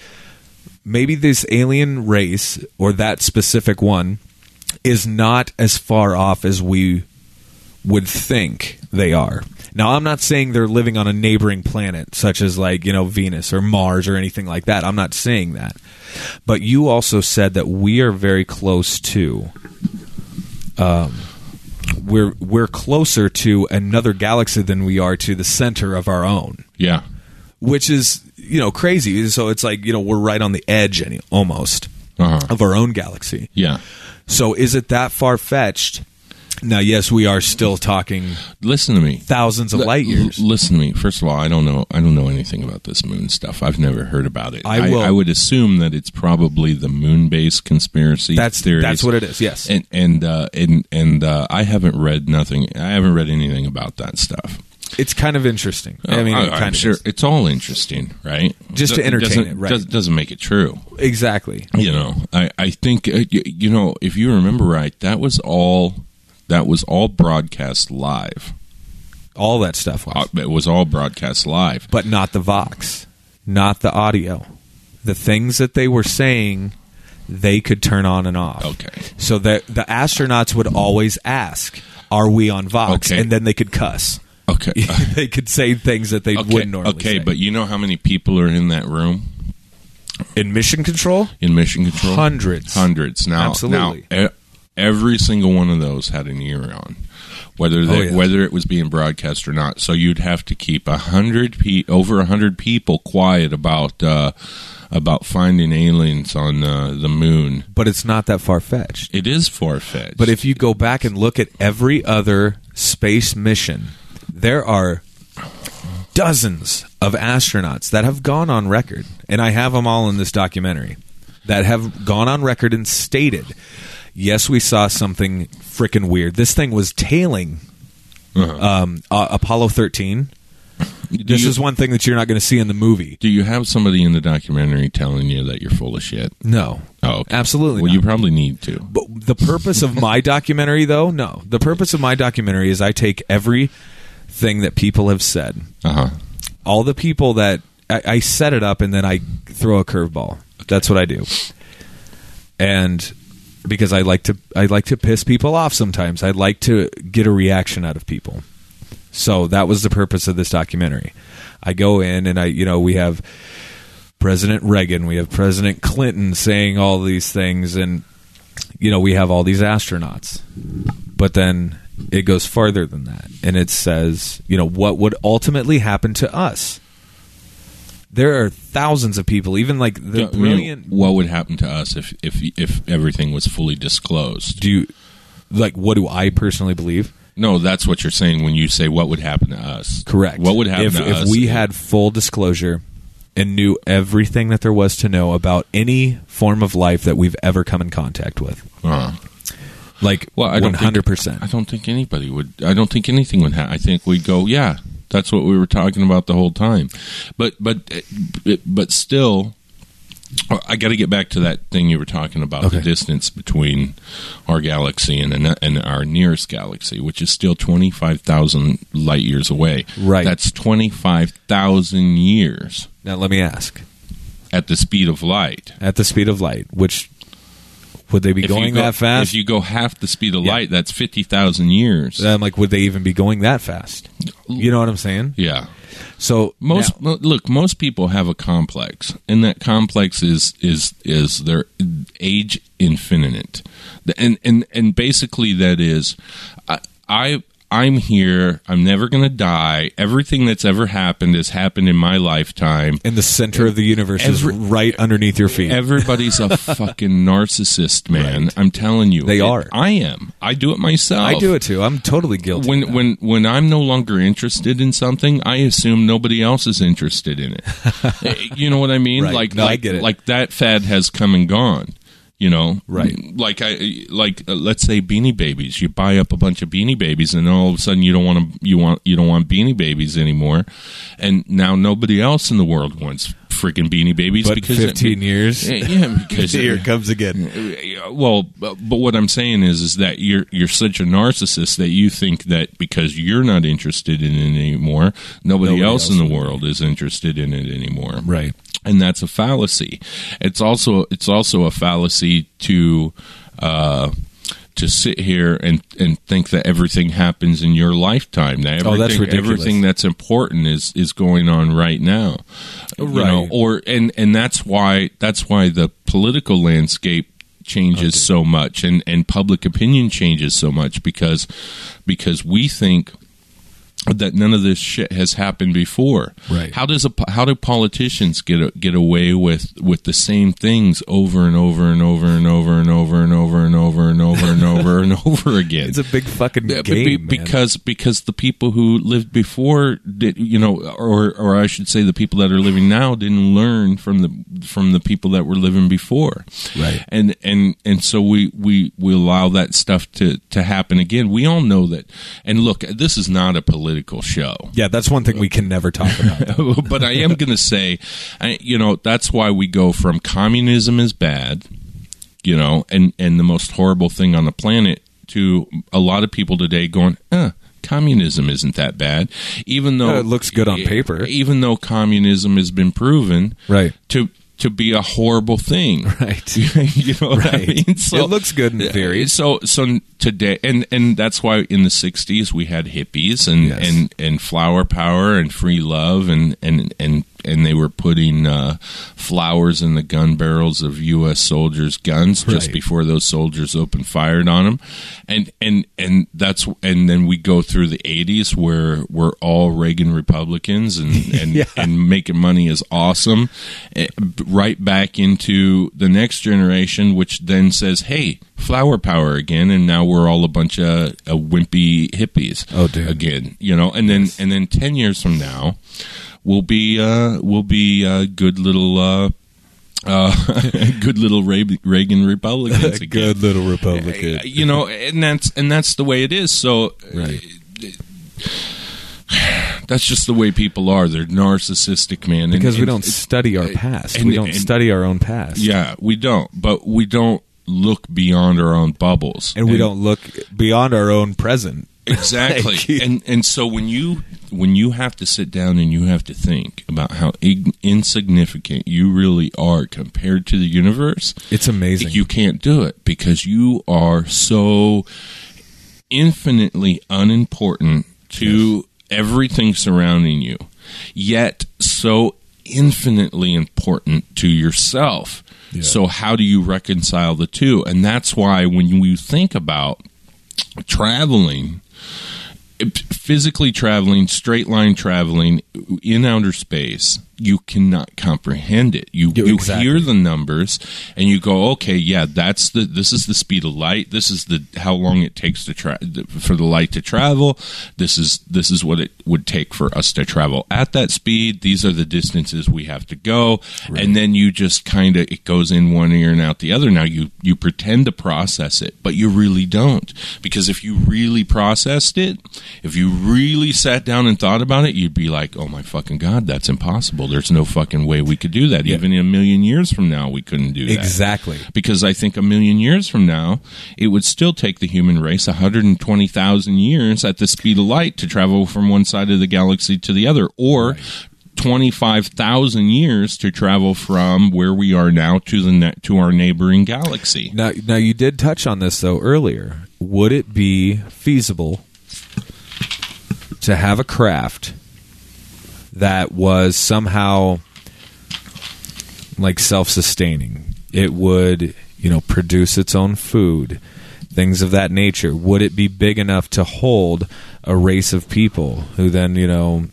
maybe this alien race or that specific one is not as far off as we would think they are. Now, I'm not saying they're living on a neighboring planet, such as like, you know, Venus or Mars or anything like that. I'm not saying that. But you also said that we are very close to. Um, we're we're closer to another galaxy than we are to the center of our own, yeah. which is you know crazy. So it's like you know we're right on the edge, any, almost Uh-huh. of our own galaxy. Yeah. So is it that far fetched? Now, yes, we are still talking Listen to me. thousands of L- light years. l- listen to me. First of all, I don't know. I don't know anything about this moon stuff. I've never heard about it. I will- I, would assume that it's probably the moon-based conspiracy. That's theories. that's what it is. Yes. And and uh, and and uh, I haven't read nothing. I haven't read anything about that stuff. It's kind of interesting. I mean, I, kind am of sure it's all interesting, right? Just to entertain doesn't- it, right. Does, doesn't make it true. exactly. You know, I I think uh, you, know if you remember right, that was all that was all broadcast live. All that stuff was, Uh, It was all broadcast live. but not the vox, not the audio. The things that they were saying, they could turn on and off. Okay. So the the astronauts would always ask, "Are we on vox?" Okay. And then they could cuss. Okay. they could say things that they okay. wouldn't normally okay, say. but you know how many people are in that room in mission control, in mission control? Hundreds. Hundreds. Now, Absolutely. now, every single one of those had an ear on, whether they, Oh, yeah. whether it was being broadcast or not. So you'd have to keep a hundred pe- over a hundred people quiet about uh, about finding aliens on uh, the moon. but it's not that far fetched. It is far fetched. But if you go back and look at every other space mission, there are dozens of astronauts that have gone on record, and I have them all in this documentary, that have gone on record and stated, yes, we saw something freaking weird. This thing was tailing Uh-huh. um, uh, Apollo 13. do This you, is one thing that you're not going to see in the movie. do you have somebody in the documentary telling you that you're full of shit? No. Oh, okay. Absolutely Well, not. you probably need to. But the purpose of my documentary, though, no. The purpose of my documentary is I take everything that people have said, Uh huh. all the people that I, I set it up, and then I throw a curveball. That's what I do. And because I like to, I like to piss people off. Sometimes I like to get a reaction out of people. So that was the purpose of this documentary. I go in and I, you know, we have President Reagan, we have President Clinton saying all these things, and you know, we have all these astronauts. But then it goes farther than that, and it says, you know, what would ultimately happen to us? There are thousands of people, even like the mean, brilliant. what would happen to us if if if everything was fully disclosed? Do you like what do I personally believe? No, that's what you're saying when you say what would happen to us. Correct. What would happen if, to if us we had full disclosure and knew everything that there was to know about any form of life that we've ever come in contact with. Uh, Like well, I don't think- hundred percent. I don't think anybody would. I don't think anything would happen. I think we'd go, yeah, that's what we were talking about the whole time. But but uh, but still, uh, I got to get back to that thing you were talking about Okay. the distance between our galaxy and and our nearest galaxy, which is still twenty five thousand light years away. Right. That's twenty five thousand years Now let me ask: at the speed of light. at the speed of light, which would they be If going go- that fast? If you go half the speed of Yeah. light, that's fifty thousand years. I'm like, would they even be going that fast? You know what I'm saying? yeah. So Most now- look, most people have a complex, and that complex is is is their age infinite, and and and basically that is, I. I I'm here. I'm never going to die. Everything that's ever happened has happened in my lifetime. And the center of the universe Every- is right underneath your feet. Everybody's a fucking narcissist, man. I'm telling you, They are. I am. I do it myself. I do it too. I'm totally guilty. when when when I'm no longer interested in something, I assume nobody else is interested in it. You know what I mean? Right. Like No, I get it. like that fad has come and gone. You know, Right. Like I like uh, let's say Beanie Babies. You buy up a bunch of Beanie Babies, and all of a sudden you don't want to you want you don't want Beanie Babies anymore, and now nobody else in the world wants freaking Beanie Babies but because 15 years, Yeah, yeah, because here it comes again. uh, well, but but what I'm saying is, is that you're you're such a narcissist that you think that because you're not interested in it anymore, nobody, Nobody else, else in the world is interested in it anymore. Right. And that's a fallacy. It's also it's also a fallacy to. Uh, to sit here and, and think that everything happens in your lifetime. That everything, Oh, that's ridiculous. everything that's important is, is going on right now. You Right. know, or and and that's why that's why the political landscape changes so much and and public opinion changes so much because because we think that none of this shit has happened before. Right. How does a how do politicians get a, get away with with the same things over and over and over and over and over and over and over and over and over and over again? It's a big fucking game, be- because because the people who lived before did you know or or I should say the people that are living now didn't learn from the from the people that were living before Right. and and and so we we we allow that stuff to to happen again we all know that and look this is not a political show yeah, that's one thing we can never talk about. but I am going to say, I, you know, that's why we go from communism is bad, you know, and and the most horrible thing on the planet to a lot of people today going, uh, communism isn't that bad, even though Uh, it looks good on paper. even though communism has been proven Right. to to be a horrible thing, Right. you know what I Right. mean? It looks good in theory. So so today, and and that's why in the '60s we had hippies and Yes. and and flower power and free love and and and and they were putting uh, flowers in the gun barrels of U.S. soldiers' guns just before those soldiers opened fired on them, and and and that's and then we go through the '80s where we're all Reagan Republicans and and, Yeah. and making money is awesome, eh, right back into the next generation, which then says, "Hey, flower power again," and now we're all a bunch of uh, wimpy hippies. Oh, again, you know, and then and then ten years from now, we'll be uh, we'll be uh, good little. Uh, uh, good little Reagan Republicans again. Good little Republican. you know, and that's and that's the way it is. So, Right. that's just the way people are. They're narcissistic, man. And- Because we and- don't study our past. and- we don't study our own past. Yeah, we don't. But we don't look beyond our own bubbles, And we don't look beyond our own present. Exactly. And and so when you when you have to sit down and you have to think about how ig- insignificant you really are compared to the universe, It's amazing. you can't do it because you are so infinitely unimportant to everything surrounding you, yet so infinitely important to yourself. So, how do you reconcile the two? And that's why when you think about traveling, physically traveling, straight line traveling in outer space, you cannot comprehend it. You you exactly. hear the numbers and you go, okay, yeah, that's the this is the speed of light. This is the how long it takes to tra- for the light to travel. This is this is what it would take for us to travel at that speed. These are the distances we have to go, and then you just kind of it goes in one ear and out the other. Now you you pretend to process it, but you really don't because if you really processed it, if you really sat down and thought about it, you'd be like, oh my fucking god, that's impossible. There's no fucking way we could do that. Yeah. Even in a million years from now, we couldn't do that Exactly. because I think a million years from now, it would still take the human race 120,000 years at the speed of light to travel from one side of the galaxy to the other, or 25,000 years to travel from where we are now to the ne- to our neighboring galaxy. Now, now you did touch on this though earlier. Would it be feasible to have a craft that was somehow like self-sustaining? It would, you know, produce its own food, things of that nature. Would it be big enough to hold a race of people who then, you know,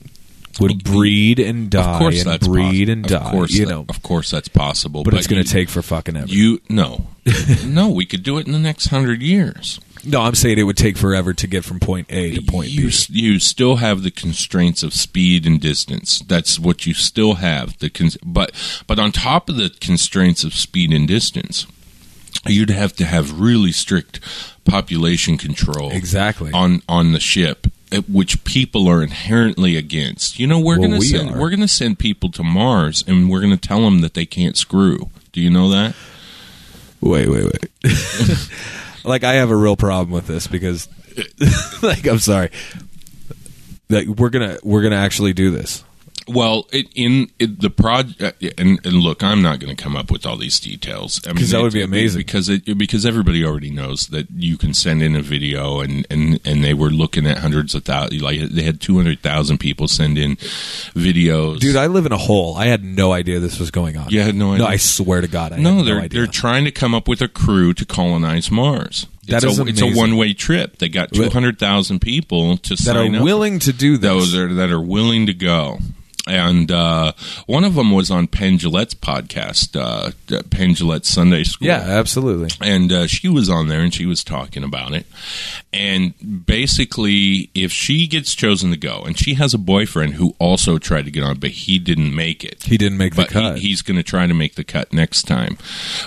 would breed and die of course, and that's breed possi- and of die? Course you that- know, of course, that's possible. but, it's going to take for fucking ever. you no, no. We could do it in the next hundred years. No, I'm saying it would take forever to get from point A to point you, B. you still have the constraints of speed and distance. That's what you still have. The cons- but but on top of the constraints of speed and distance, you'd have to have really strict population control Exactly. on on the ship. uh, Which people are inherently against. You know, we're Well, gonna we send are. we're gonna send people to Mars, and we're gonna tell them that they can't screw. Do you know that? Wait, wait, wait. like I have a real problem with this because, like, I'm sorry. Like we're gonna we're gonna actually do this. Well, it, in it, the project, uh, and, and look, I'm not going to come up with all these details. I mean, that would be amazing. Because it, because everybody already knows that you can send in a video, and, and, and they were looking at hundreds of thousands. Like they had two hundred thousand people send in videos. Dude, I live in a hole. I had no idea this was going on. You had no idea? No, I swear to God, I no, had they're no idea. they're trying to come up with a crew to colonize Mars. That it's is a, it's a one way trip. They got two hundred thousand people to that sign are up. willing to do this. those are that are willing to go. And uh, one of them was on Penn Jillette's podcast, uh, Penn Jillette Sunday School. yeah, absolutely. And uh, she was on there and she was talking about it. And basically, if she gets chosen to go, and she has a boyfriend who also tried to get on, but he didn't make it. He didn't make the But cut. He, he's going to try to make the cut next time.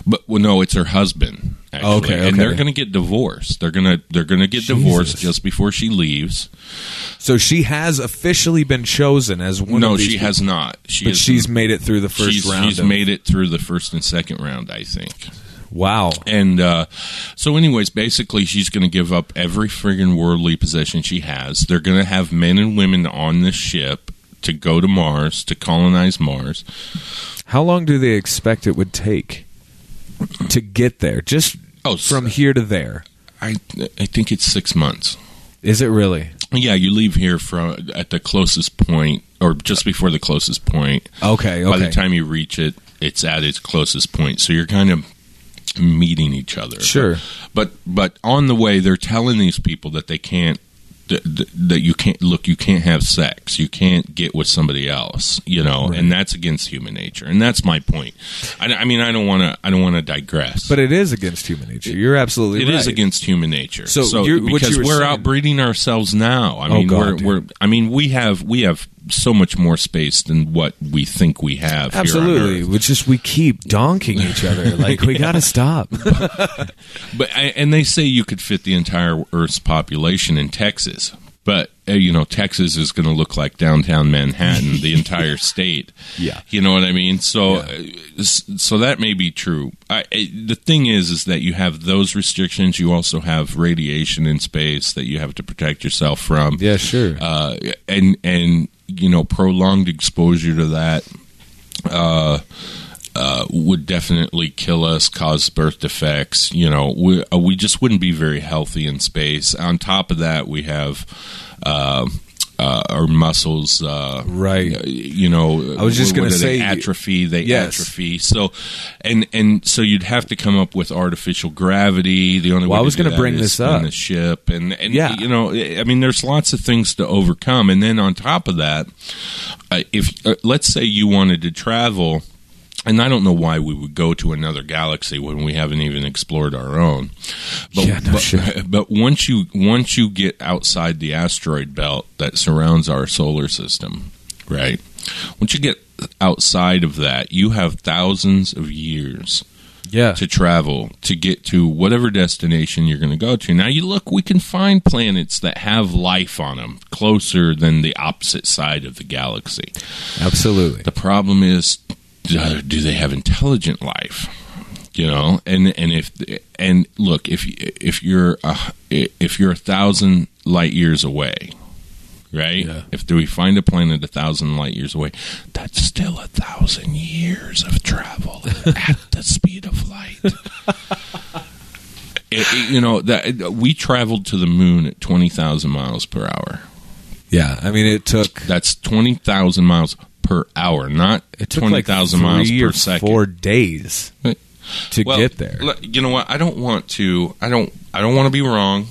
But well, no, it's her husband. Actually. Okay, and they're going to get divorced. They're going to they're going to get divorced just before she leaves. so she has officially been chosen as one. no, she people. has not. She But has- she's made it through the first she's, round. She's of- made it through the first and second round, I think. wow. And uh, so, anyways, basically, she's going to give up every friggin' worldly possession she has. They're going to have men and women on this ship to go to Mars to colonize Mars. How long do they expect it would take to get there? Just Oh, from s- here to there. I I think it's six months. Is it really? Yeah, you leave here from at the closest point, or just before the closest point. Okay, okay. By the time you reach it, it's at its closest point. So you're kind of meeting each other. Sure. But but on the way, they're telling these people that they can't. That, you can't look, you can't have sex, you can't get with somebody else, you know, and that's against human nature, and that's my point. I, I mean, I don't want to, I don't want to digress, But it is against human nature. You're absolutely it right. is against human nature. So So, you're- because were saying- outbreeding ourselves now. I Oh, mean, God, we're, we're. I mean, we have we have so much more space than what we think we have. here on Absolutely. It's just we keep donking each other. Like we got to stop. But I- and they say you could fit the entire Earth's population in Texas. But uh, you know, Texas is going to look like downtown Manhattan, the entire state. Yeah. you know what I mean. So, Yeah. uh, so that may be true. I, I, the thing is, is that you have those restrictions. You also have radiation in space that you have to protect yourself from. Yeah, sure. uh, and and you know prolonged exposure to that uh, uh, would definitely kill us, cause birth defects. You know, we uh, we just wouldn't be very healthy in space. On top of that, we have. Uh, uh, our muscles, uh, Right. uh, You know, I was just do they say- atrophy. They Yes. atrophy. So, and and so you'd have to come up with artificial gravity. The only Well, way I was gonna bring this up. the ship, and and Yeah. you know, I mean, there's lots of things to overcome, and then on top of that, uh, if uh, let's say you wanted to travel and I don't know why we would go to another galaxy when we haven't even explored our own. But, Yeah, no but, shit. but once you once you get outside the asteroid belt that surrounds our solar system, right? Once you get outside of that, you have thousands of years Yeah. to travel to get to whatever destination you're going to go to. Now, you look, we can find planets that have life on them closer than the opposite side of the galaxy. Absolutely. The problem is, do do they have intelligent life? You know, and and if and look, if if you're a, if you're a thousand light years away, right? Yeah. If do we find a planet a thousand light years away, that's still a thousand years of travel at the speed of light. It- it- you know that we traveled to the moon at twenty thousand miles per hour. Yeah. I mean, it took That's twenty thousand miles per hour, not it took like miles per second. four days to Well, get there. You know what? I don't want to. I don't. I don't want to be wrong.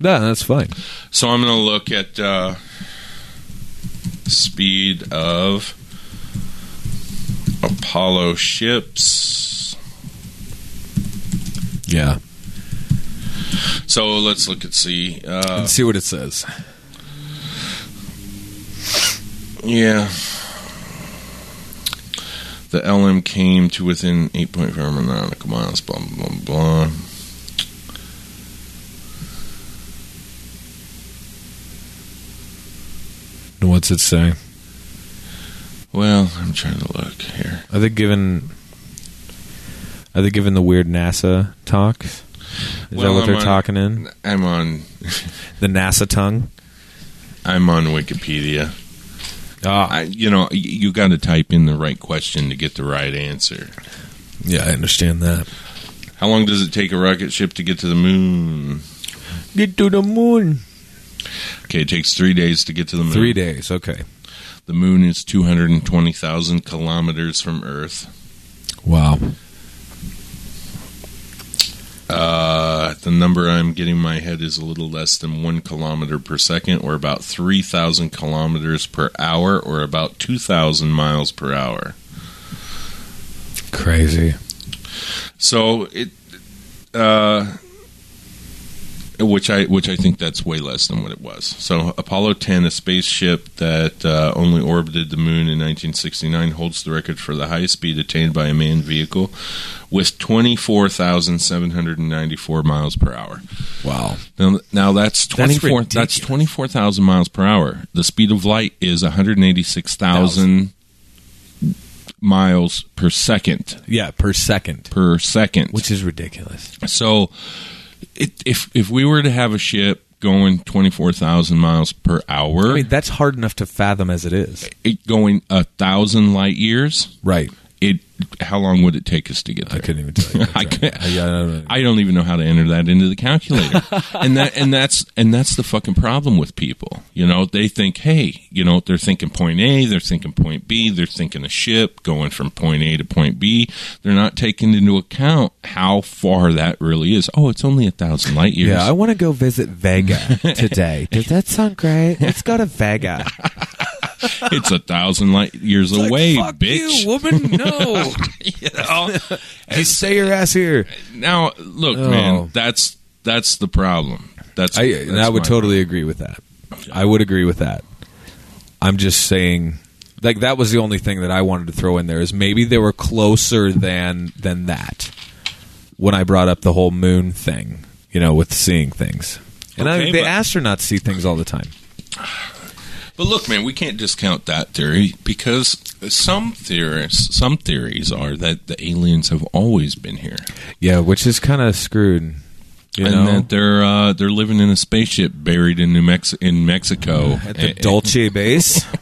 No, that's fine. So I'm going to look at uh, speed of Apollo ships. Yeah. So let's look at see. Uh, Let's see what it says. yeah. The LM came to within 8.5 nautical miles. Blah blah blah. blah. What's it say? Well, I'm trying to look here. Are they given? Are they given the weird NASA talks? Is Well, that what I'm they're on- talking in I'm on. the NASA tongue? I'm on Wikipedia. Ah, I, you know, you got to type in the right question to get the right answer. yeah, I understand that. How long does it take a rocket ship to get to the moon? Get to the moon. Okay, it takes three days to get to the moon. Three days. Okay. The moon is 220,000 kilometers from Earth. Wow. Uh, the number I'm getting in my head is a little less than one kilometer per second, or about 3,000 kilometers per hour, or about 2,000 miles per hour. Crazy. So it, uh, which I which I think that's way less than what it was. So Apollo 10, a spaceship that uh, only orbited the moon in 1969, holds the record for the highest speed attained by a manned vehicle, with 24,794 miles per hour. Wow. Now, now that's That's 24 that's ridiculous. 24,000 miles per hour. The speed of light is 186,000 miles per second Yeah, per second, per second. which is ridiculous. So, it, if if we were to have a ship going twenty four thousand miles per hour, I mean, that's hard enough to fathom as it is. it going a thousand light years, Right. How long would it take us to get there? I couldn't even tell you. I can't- I, yeah, I don't. I don't even know how to enter that into the calculator, and that and that's and that's the fucking problem with people. You know, they think, hey, you know, they're thinking point A, they're thinking point B, they're thinking a ship going from point A to point B. They're not taking into account how far that really is. Oh, it's only a thousand light years. Yeah, I want to go visit Vega today. Does that sound great? Let's go to Vega. it's a thousand light years away, Fuck bitch. you, woman. No. You know? Just say your ass here. now, look, Oh. man, that's that's the problem. That's I, that's and I would totally agree with that. I would agree with that. I'm just saying, like that was the only thing that I wanted to throw in there is maybe they were closer than than that when I brought up the whole moon thing, you know, with seeing things. And I, Okay, the astronauts see things all the time. But look, man, we can't discount that theory because some theorists, some theories are that the aliens have always been here, Yeah, which is kind of screwed. You and know, that they're uh, they're living in a spaceship buried in New Mex- in Mexico at the And- Dulce base.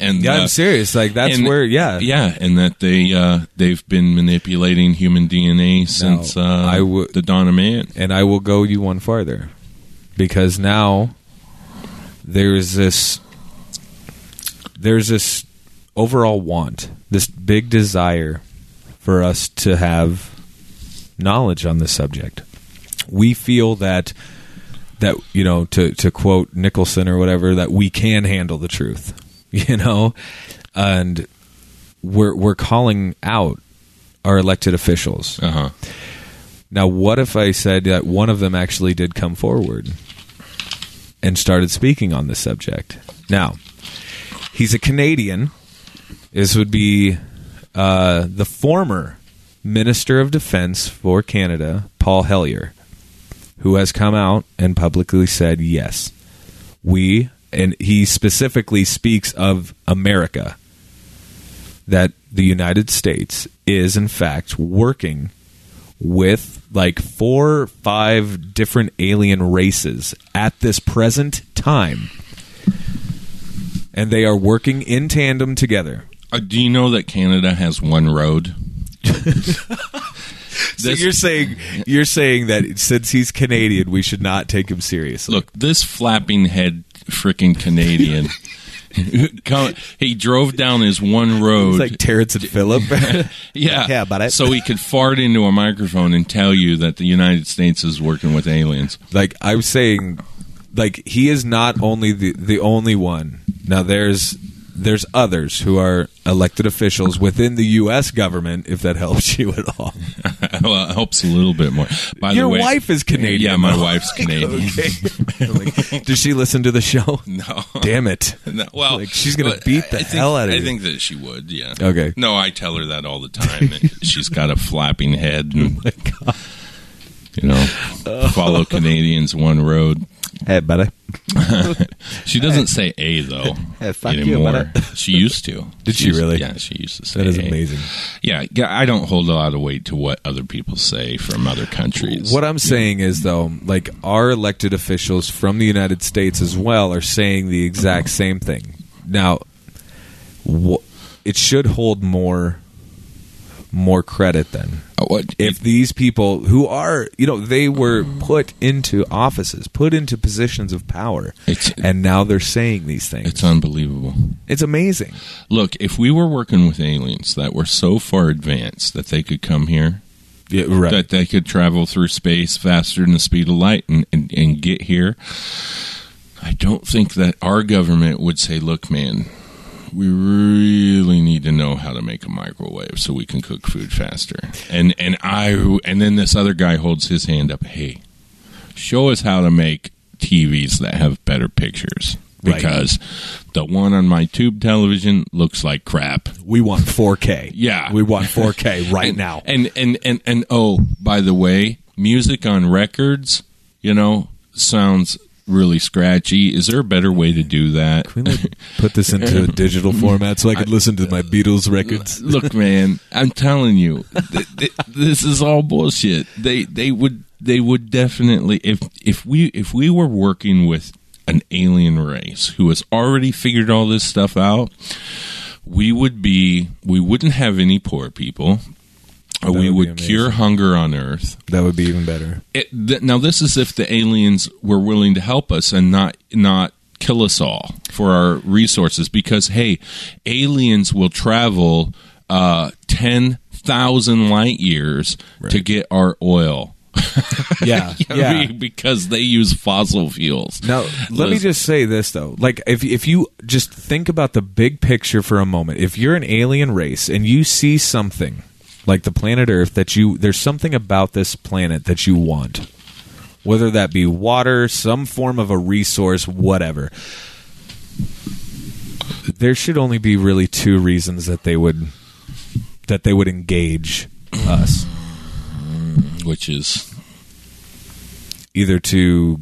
And yeah, uh, I'm serious. Like that's and- where. Yeah, yeah, and that they uh, they've been manipulating human DNA since uh, I would- the dawn of man. and I will go you one farther because now there's this there's this overall want, this big desire for us to have knowledge on this subject. We feel that that you know to to quote Nicholson or whatever that we can handle the truth, you know, and we're we're calling out our elected officials. Uh huh. Now, what if I said that one of them actually did come forward and started speaking on this subject? Now, he's a Canadian. This would be uh, the former Minister of Defense for Canada, Paul Hellyer, who has come out and publicly said, yes, we, and he specifically speaks of America, that the United States is, in fact, working with like four five different alien races at this present time. And they are working in tandem together. Uh, do you know that Canada has one road? So you're saying you're saying that since he's Canadian, we should not take him seriously. Look, this flapping head freaking Canadian. he drove down his one road. It's like Terrance and Phillip. yeah, Yeah, but I- so he could fart into a microphone and tell you that the United States is working with aliens. like I'm saying, like he is not only the the only one. Now there's there's others who are elected officials within the U.S. government. If that helps you at all, well, it helps a little bit more. By your the way, wife is Canadian. Yeah, my wife's Canadian. Like, does she listen to the show? No. Damn it! No, well, Like, she's gonna beat the I think- hell out of I you. think that she would. Yeah. Okay. No, I tell her that all the time. she's got a flapping head, oh and you know, follow Canadians one road. Eh, hey, buddy. She doesn't say a though Hey, eh, fuck you, anymore. she used to. Did she used- really? Yeah, she used to say That is amazing. Yeah, yeah, I don't hold a lot of weight to what other people say from other countries. What I'm saying is, though, like our elected officials from the United States as well are saying the exact same thing. Now, wh- it should hold more more credit then. Oh, what If these people who are, you know, they were put into offices, put into positions of power, and now they're saying these things. it's unbelievable. it's amazing. Look, if we were working with aliens that were so far advanced that they could come here, Yeah, right. that they could travel through space faster than the speed of light and, and, and get here, I don't think that our government would say, look, man, we really need to know how to make a microwave so we can cook food faster. And and I and then this other guy holds his hand up, hey, show us how to make TVs that have better pictures. Right. Because the one on my tube television looks like crap. we want 4K. Yeah. we want 4K right and, now. And and and and oh, by the way, music on records, you know, sounds really scratchy. Is there a better way to do that? Can we like, put this into a digital format so I could listen to my Beatles records? Look, man, I'm telling you, th- th- this is all bullshit. They they would they would definitely if if we if we were working with an alien race who has already figured all this stuff out, we would be we wouldn't have any poor people. We would would cure hunger on Earth. That would be even better. It, th- now, this is if the aliens were willing to help us and not not kill us all for our resources. Because hey, aliens will travel uh, ten thousand light years to get our oil. Yeah, yeah. mean, because they use fossil fuels. Now, let me just say this though. Like if if you just think about the big picture for a moment. If you're an alien race and you see something like the planet Earth that you there's something about this planet that you want. Whether that be water, some form of a resource, whatever. There should only be really two reasons that they would that they would engage us. which is Either to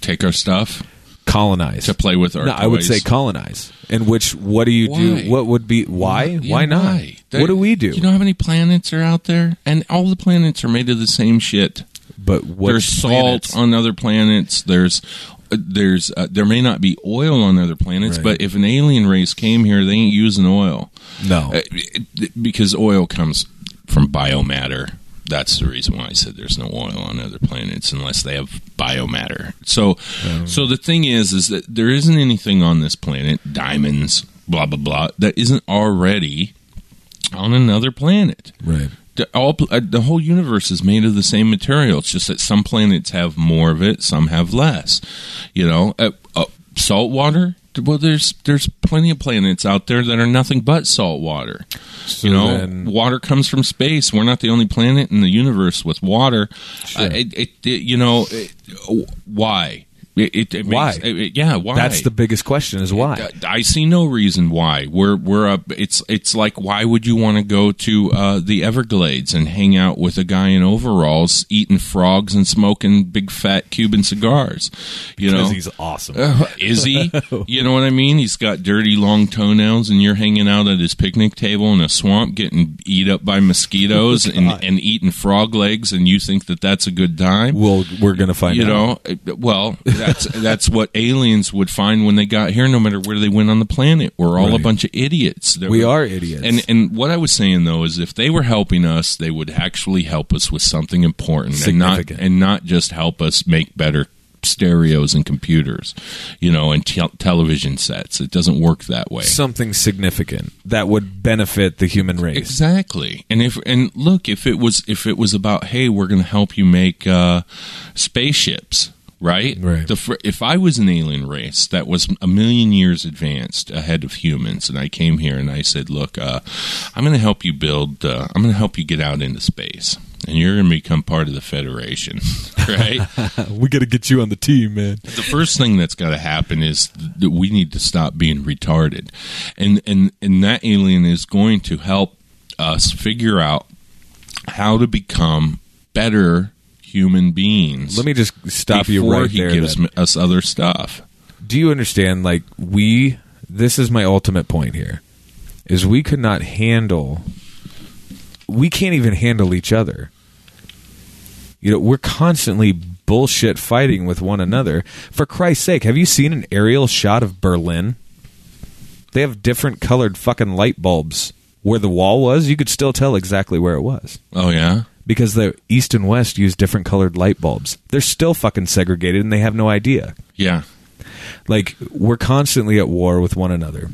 take our stuff colonize to play with our. No, I would say colonize. In which, what do you Why? do? What would be why? Yeah, why not? why? What do we do? You know how many planets are out there, and all the planets are made of the same shit. but what there's salt on other planets. There's uh, there's uh, there may not be oil on other planets, Right. but if an alien race came here, they ain't using oil No, Uh, because oil comes from biomatter. That's the reason why I said there's no oil on other planets unless they have biomatter. So, so the thing is, is that there isn't anything on this planet, diamonds, blah blah blah, that isn't already on another planet. Right. The, all, uh, the whole universe is made of the same material. It's just that some planets have more of it, some have less. You know, uh, uh, salt water. Well, there's there's plenty of planets out there that are nothing but salt water. you know, then- water comes from space. We're not the only planet in the universe with water. Uh, it, it, it- you know, why? It, it, it Why? Makes, it- yeah, why? That's the biggest question: is why? I see no reason why. We're we're up. It's it's like why would you want to go to uh, the Everglades and hang out with a guy in overalls eating frogs and smoking big fat Cuban cigars? You know, he's awesome. is he? You know what I mean? He's got dirty long toenails, and you're hanging out at his picnic table in a swamp, getting eat up by mosquitoes and, and eating frog legs, and you think that that's a good time? well, we're gonna find you out. know, uh, well, that's that's what aliens would find when they got here. No matter where they went on the planet, we're all a bunch of idiots. That we are idiots. And and what I was saying though is, if they were helping us, they would actually help us with something important, and not and not just help us make better stereos and computers, you know, and tel television sets. It doesn't work that way. something significant that would benefit the human race. Exactly. And if and look, if it was if it was about hey, we're going to help you make uh, spaceships, right? Right. The fir- if I was an alien race that was a million years advanced ahead of humans, and I came here and I said, look, uh, I'm going to help you build. Uh, I'm going to help you get out into space. And you're going to become part of the Federation, right? we got to get you on the team, man. the first thing that's got to happen is that we need to stop being retarded, and and and that alien is going to help us figure out how to become better human beings. Let me just stop you right he there. gives then. us other stuff. Do you understand? Like we, this is my ultimate point here, is we could not handle. We can't even handle each other. You know, we're constantly bullshit fighting with one another. For Christ's sake, have you seen an aerial shot of Berlin? They have different colored fucking light bulbs. Where the wall was, you could still tell exactly where it was. Oh yeah, because the east and west use different colored light bulbs. They're still fucking segregated and they have no idea. yeah. Like we're constantly at war with one another.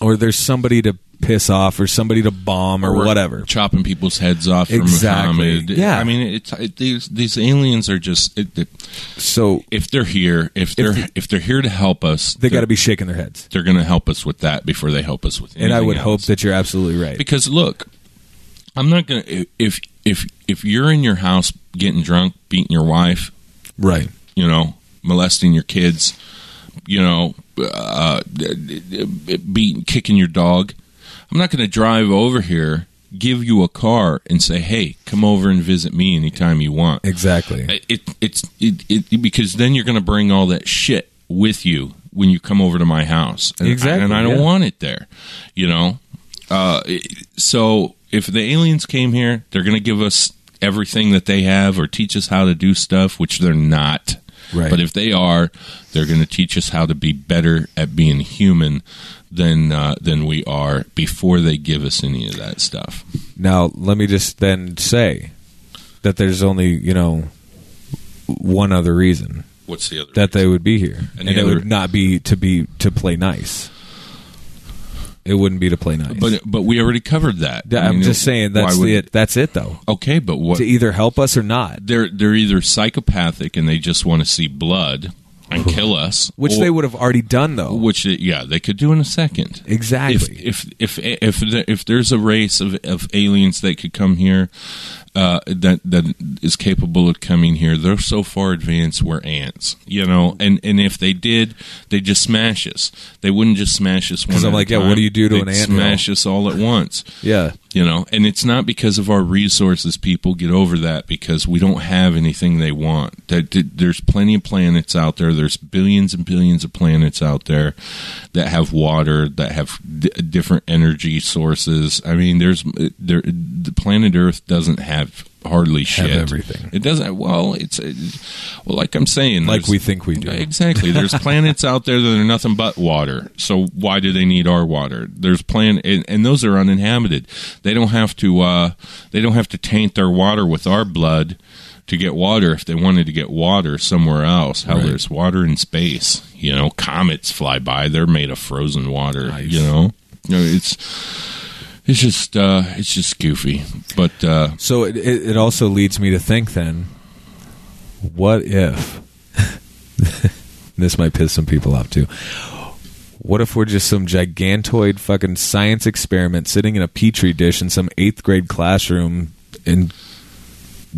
Or there's somebody to piss off or somebody to bomb or, we're whatever. chopping people's heads off Exactly. Muhammad. Yeah. I mean, it's it, these these aliens are just it, it, So if they're here, if they're If if, they're here to help us, they got to be shaking their heads. They're going to help us with that before they help us with. And I would else. hope that you're absolutely right. because look, I'm not going to if if if you're in your house getting drunk, beating your wife, right. you know, molesting your kids, you know, uh, beating, kicking your dog. I'm not going to drive over here, give you a car, and say, "Hey, come over and visit me anytime you want." Exactly. It, it's it, it because then you're going to bring all that shit with you when you come over to my house, and, Exactly, and I don't yeah. want it there. You know, uh, so if the aliens came here, they're going to give us everything that they have or teach us how to do stuff, which they're not. Right. But if they are, they're going to teach us how to be better at being human than uh, than we are before they give us any of that stuff. Now, let me just then say that there's only, you know, one other reason What's the other? that they would be here. And And, it other- would not be to be to play nice. It wouldn't be to play nice. but but we already covered that. I I'm mean, just saying that's would- the it. That's it though. Okay, but what To either help us or not, they're they're either psychopathic and they just want to see blood and kill us, which or- they would have already done though. which yeah they could do in a second. Exactly. If if if if, if there's a race of, of aliens that could come here, uh, that that is capable of coming here, they're so far advanced we're ants, you know. And and if they did, they just smash us. They wouldn't just smash us one. 'Cause I'm at a like, yeah, what do you do to They'd an anthill? Smash us all at once yeah, you know and it's not because of our resources people get over that because we don't have anything they want that- there's plenty of planets out there there's billions and billions of planets out there that have water that have d- different energy sources i mean there's there the planet earth doesn't have hardly shit. Have everything. It doesn't. Well, it's well, like I'm saying, Like we think we do. Exactly. There's planets out there that are nothing but water. So why do they need our water? There's planet, and, and those are uninhabited. They don't have to. Uh, they don't have to taint their water with our blood to get water. If they wanted to get water somewhere else, How Right. there's water in space. You know, comets fly by. They're made of frozen water. Nice. You know, You know, it's. It's just, uh, it's just goofy, but uh, So it, it, it also leads me to think then, what if this might piss some people off too? What if we're just some gigantoid fucking science experiment sitting in a petri dish in some eighth grade classroom and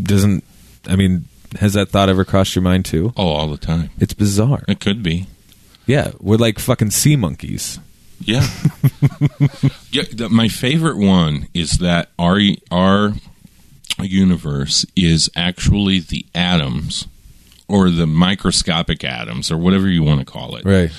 doesn't, I mean, has that thought ever crossed your mind too? oh, all the time. It's bizarre. It could be. Yeah, we're like fucking sea monkeys. Yeah. yeah. The, my favorite one is that our our universe is actually the atoms or the microscopic atoms or whatever you want to call it Right.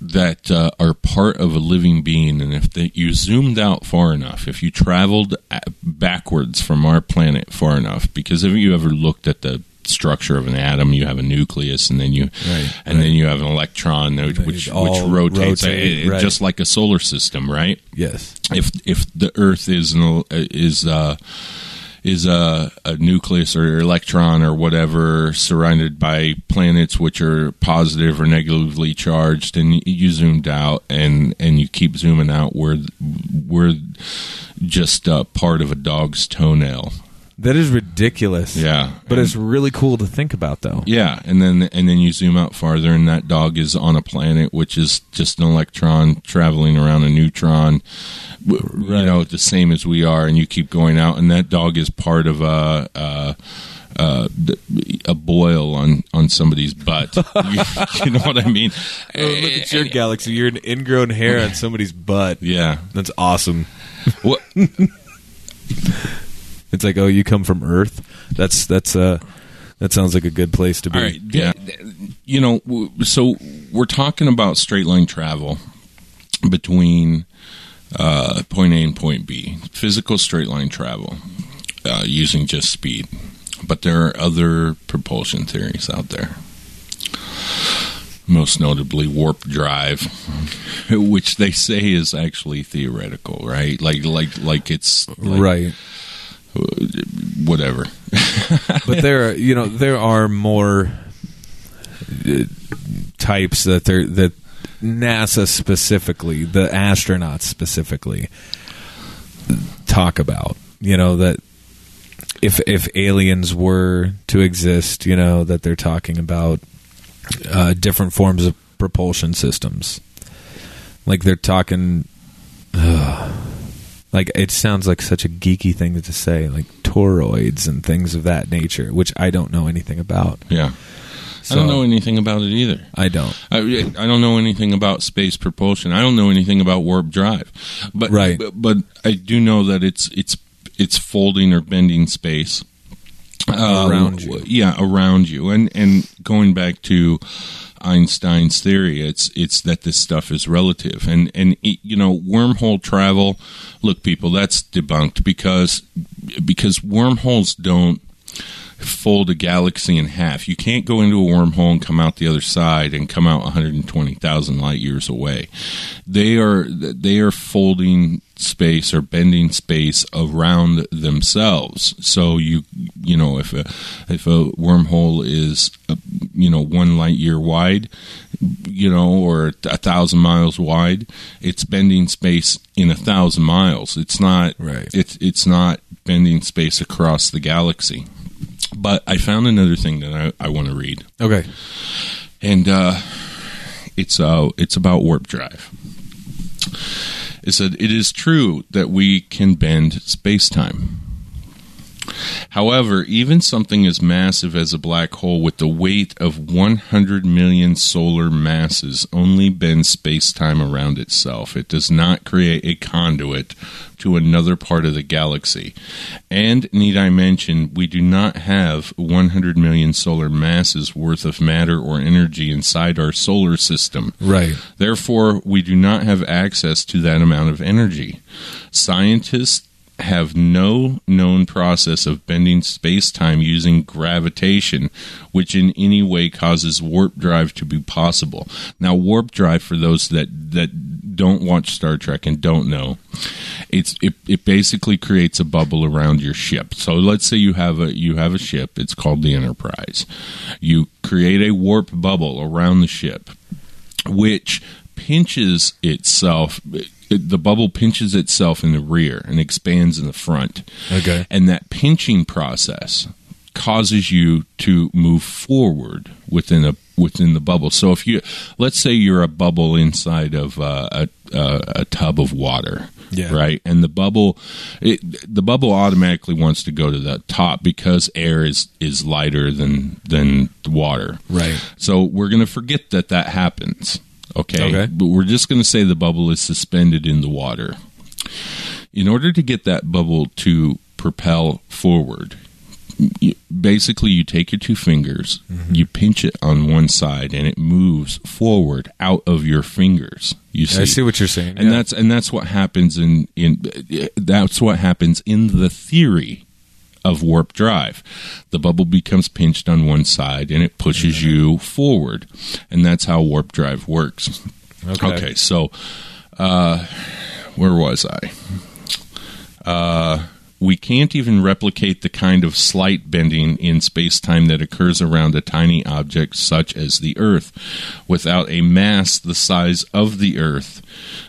that uh, are part of a living being and if they, you zoomed out far enough if you traveled backwards from our planet far enough because have you ever looked at the structure of an atom you have a nucleus and then you Right, and then you have an electron which which, which rotates rotate, right. just like a solar system right Yes. if if the Earth is an, is uh, is a, a nucleus or electron or whatever surrounded by planets which are positive or negatively charged, and you zoomed out and and you keep zooming out, we're we're just uh, part of a dog's toenail. That is ridiculous. Yeah, But it's really cool to think about though. Yeah, and then and then you zoom out farther, and that dog is on a planet which is just an electron traveling around a neutron. You know, the same as we are, and you keep going out, and that dog is part of a. a uh, a boil on on somebody's butt. you, you know what I mean? Oh, look at your galaxy. You're an ingrown hair on somebody's butt. Yeah. That's awesome. What? It's like, oh, you come from Earth. That's that's uh that sounds like a good place to be. All right. Yeah. You know, so we're talking about straight line travel between uh, point A and point B, physical straight line travel uh, using just speed. But there are other propulsion theories out there. Most notably, warp drive, which they say is actually theoretical, right? Like, like, like it's like Right. Whatever. But there are, you know, there are more uh, types that they're that NASA specifically, the astronauts specifically talk about, you know, that if if aliens were to exist, you know, that they're talking about uh, different forms of propulsion systems. Like they're talking like it sounds like such a geeky thing to say, like toroids and things of that nature, which I don't know anything about. Yeah. So, I don't know anything about it either. I don't. I, I don't know anything about space propulsion. I don't know anything about warp drive, but Right. But, but I do know that it's it's it's folding or bending space uh, Around you. Yeah, around you, and and going back to Einstein's theory, it's it's that this stuff is relative, and and it- you know wormhole travel. Look, people, that's debunked because because wormholes don't fold a galaxy in half. You can't go into a wormhole and come out the other side and come out 120,000 light years away. They are they are folding space or bending space around themselves. So you you know if a if a wormhole is uh, you know 1 light year wide, you know or a thousand miles wide, it's bending space in a thousand miles. It's not Right. it's it's not bending space across the galaxy. But I found another thing that I, I want to read, Okay. and uh, it's uh, it's about warp drive. It that it is true that we can bend space time. However, even something as massive as a black hole with the weight of 100 million solar masses only bends space time around itself. It does not create a conduit to another part of the galaxy. And, need I mention, we do not have 100 million solar masses worth of matter or energy inside our solar system. Right. Therefore, we do not have access to that amount of energy. Scientists have no known process of bending space time using gravitation, which in any way causes warp drive to be possible. Now, warp drive, for those that, that don't watch Star Trek and don't know, it's it, it basically creates a bubble around your ship. So let's say you have a you have a ship, it's called the Enterprise. You create a warp bubble around the ship, which pinches itself it, the bubble pinches itself in the rear and expands in the front. Okay. And that pinching process causes you to move forward within a within the bubble. So if you let's say you're a bubble inside of uh, a, a a tub of water, Yeah. right, and the bubble it, the bubble automatically wants to go to the top because air is is lighter than than water, Right. so we're going to forget that that happens. Okay. Okay. But we're just going to say the bubble is suspended in the water. In order to get that bubble to propel forward, you, basically you take your two fingers, mm-hmm. you pinch it on one side, and it moves forward out of your fingers. You see, I see what you're saying. and yeah. that's and that's what happens in in that's what happens in the theory of warp drive. The bubble becomes pinched on one side and it pushes you forward, and that's how warp drive works. Okay. so uh, where was I? Uh, we can't even replicate the kind of slight bending in space time that occurs around a tiny object such as the Earth without a mass the size of the Earth.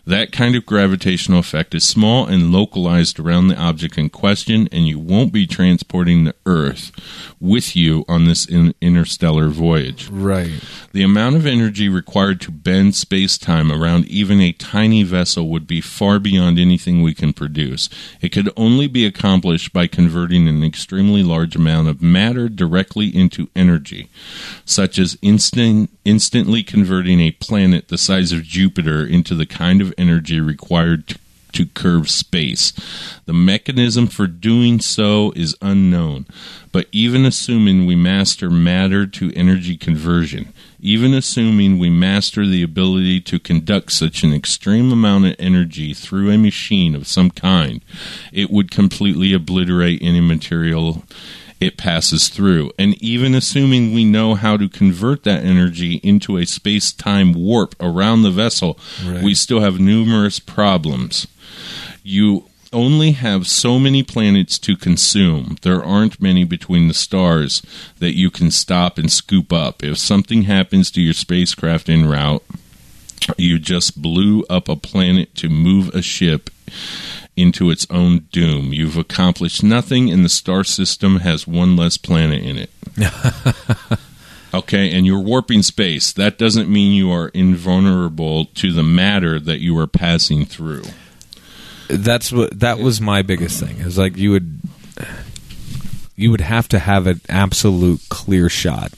That kind of gravitational effect is small and localized around the object in question, and you won't be transporting the Earth with you on this in- interstellar voyage. right. The amount of energy required to bend space time around even a tiny vessel would be far beyond anything we can produce. It could only be accomplished by converting an extremely large amount of matter directly into energy, such as instant, instantly converting a planet the size of Jupiter into the kind of energy required to to curve space. The mechanism for doing so is unknown, but even assuming we master matter to energy conversion, even assuming we master the ability to conduct such an extreme amount of energy through a machine of some kind, it would completely obliterate any material it passes through. And even assuming we know how to convert that energy into a space time warp around the vessel, Right. we still have numerous problems. You only have so many planets to consume. There aren't many between the stars that you can stop and scoop up. If something happens to your spacecraft en route, you just blew up a planet to move a ship into its own doom. You've accomplished nothing, and the star system has one less planet in it. okay, and you're warping space. That doesn't mean you are invulnerable to the matter that you are passing through. That's what that was my biggest thing. Is like you would you would have to have an absolute clear shot.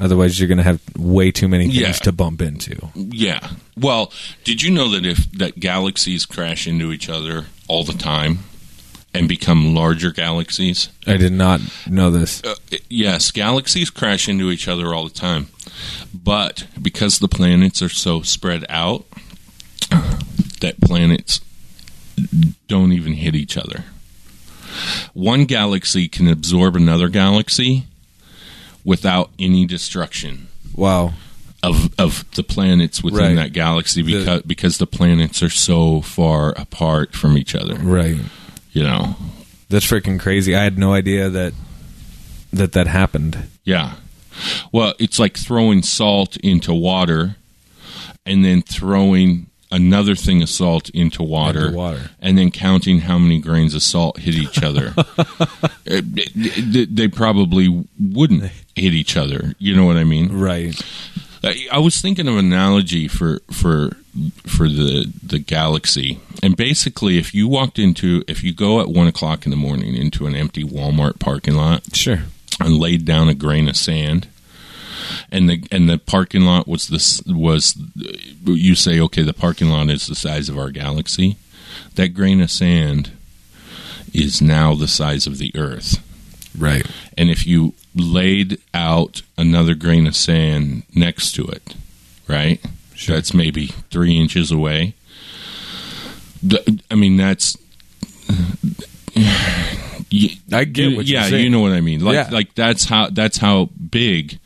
Otherwise, you're going to have way too many things Yeah. to bump into. Yeah. Well, did you know that if that galaxies crash into each other all the time and become larger galaxies? I did not know this. Uh, yes, galaxies crash into each other all the time. But because the planets are so spread out, that planets don't even hit each other. One galaxy can absorb another galaxy without any destruction Wow. of of the planets within Right. that galaxy The- because because the planets are so far apart from each other. Right. You know. That's freaking crazy. I had no idea that that that happened. Yeah. Well, it's like throwing salt into water and then throwing another thing of salt into water, Into water. and then counting how many grains of salt hit each other. They probably wouldn't hit each other. You know what I mean? Right. I I was thinking of an analogy for for for the the galaxy, and basically, if you walked into if you go at one o'clock in the morning into an empty Walmart parking lot Sure. and laid down a grain of sand, and the and the parking lot was this was you say okay, the parking lot is the size of our galaxy. That grain of sand is now the size of the Earth. Right. And if you laid out another grain of sand next to it, right? Sure. That's maybe three inches away. I mean, that's I get what you're yeah, you know what I mean. Like Yeah. like that's how that's how big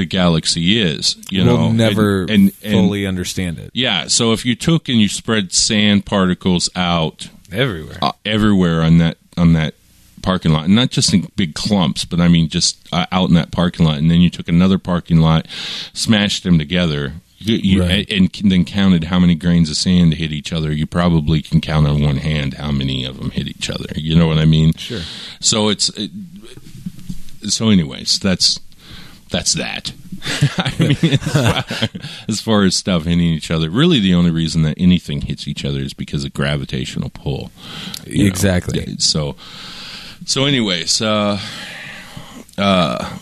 the galaxy is. You know, we'll And- never and, and, fully understand it. yeah. So if you took and you spread sand particles out Everywhere. uh, everywhere on that on that parking lot, and not just in big clumps, but I mean just uh, out in that parking lot, and then you took another parking lot, smashed them together. You, you, Right. and, and then counted how many grains of sand hit each other. You probably can count on one hand how many of them hit each other. You know what I mean? Sure. So it's it, so. Anyways, that's that's that. I mean, as far, as far as stuff hitting each other, really the only reason that anything hits each other is because of gravitational pull. you know. Exactly. So, so anyways, uh, uh,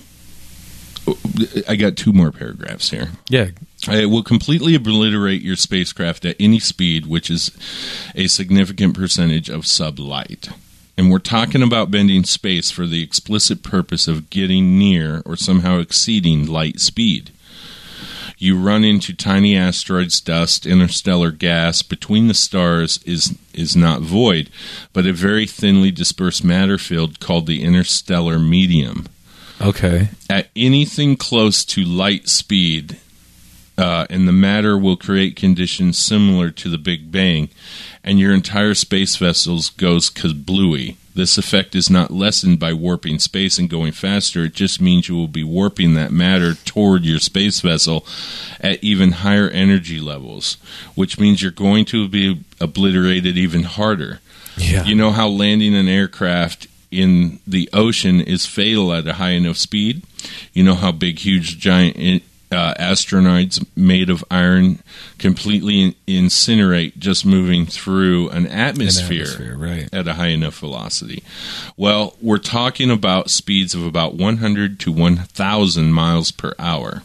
I got two more paragraphs here. Yeah. It will completely obliterate your spacecraft at any speed, which is a significant percentage of sublight. And we're talking about bending space for the explicit purpose of getting near or somehow exceeding light speed. You run into tiny asteroids, dust, interstellar gas between the stars is is not void, but a very thinly dispersed matter field called the interstellar medium Okay. at anything close to light speed, uh, and the matter will create conditions similar to the Big Bang, and your entire space vessel goes kablooey. This effect is not lessened by warping space and going faster. It just means you will be warping that matter toward your space vessel at even higher energy levels, which means you're going to be obliterated even harder. Yeah. You know how landing an aircraft in the ocean is fatal at a high enough speed? You know how big, huge, giant uh, asteroids made of iron completely incinerate just moving through an atmosphere, atmosphere, right. at a high enough velocity? Well, we're talking about speeds of about 100 to 1,000 miles per hour.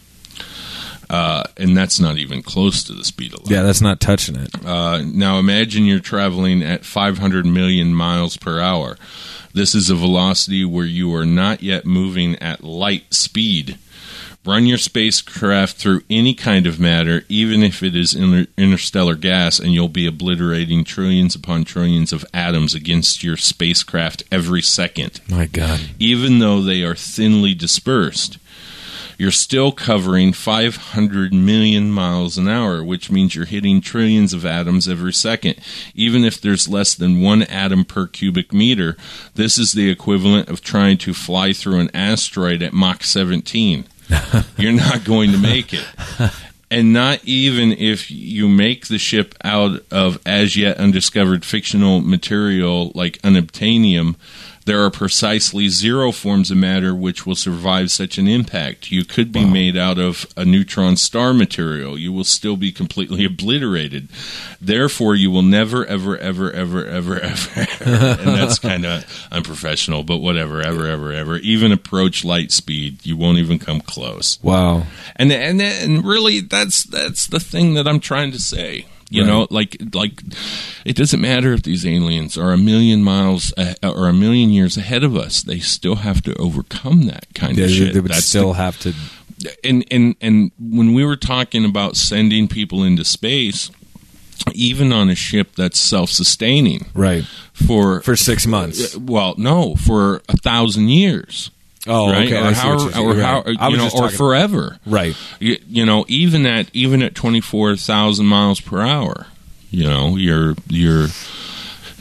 Uh, and that's not even close to the speed of light. Yeah, that's not touching it. Uh, now imagine you're traveling at 500 million miles per hour. This is a velocity where you are not yet moving at light speed. Run your spacecraft through any kind of matter, even if it is inter- interstellar gas, and you'll be obliterating trillions upon trillions of atoms against your spacecraft every second My God. even though they are thinly dispersed. You're still covering 500 million miles an hour, which means you're hitting trillions of atoms every second. Even if there's less than one atom per cubic meter, this is the equivalent of trying to fly through an asteroid at Mach 17. You're not going to make it. And not even if you make the ship out of as yet undiscovered fictional material like unobtainium, there are precisely zero forms of matter which will survive such an impact. You could be made out of a neutron star material. You will still be completely obliterated. Therefore, you will never, ever, ever, ever, ever, ever, ever and that's kind of unprofessional, but whatever, ever, ever, ever, even approach light speed. You won't even come close Wow. and and and really that's that's the thing that I'm trying to say. You Right. know, like like it doesn't matter if these aliens are a million miles a- or a million years ahead of us; they still have to overcome that kind Yeah, of they, shit. they would That's still have to. and and and when we were talking about sending people into space, even on a ship that's self-sustaining Right. for For six months. well, no, for a thousand years. Oh, right? okay. Or I how, or how, Right. You know, or forever Right. you, you know even at even at 24,000 miles per hour you know you're you're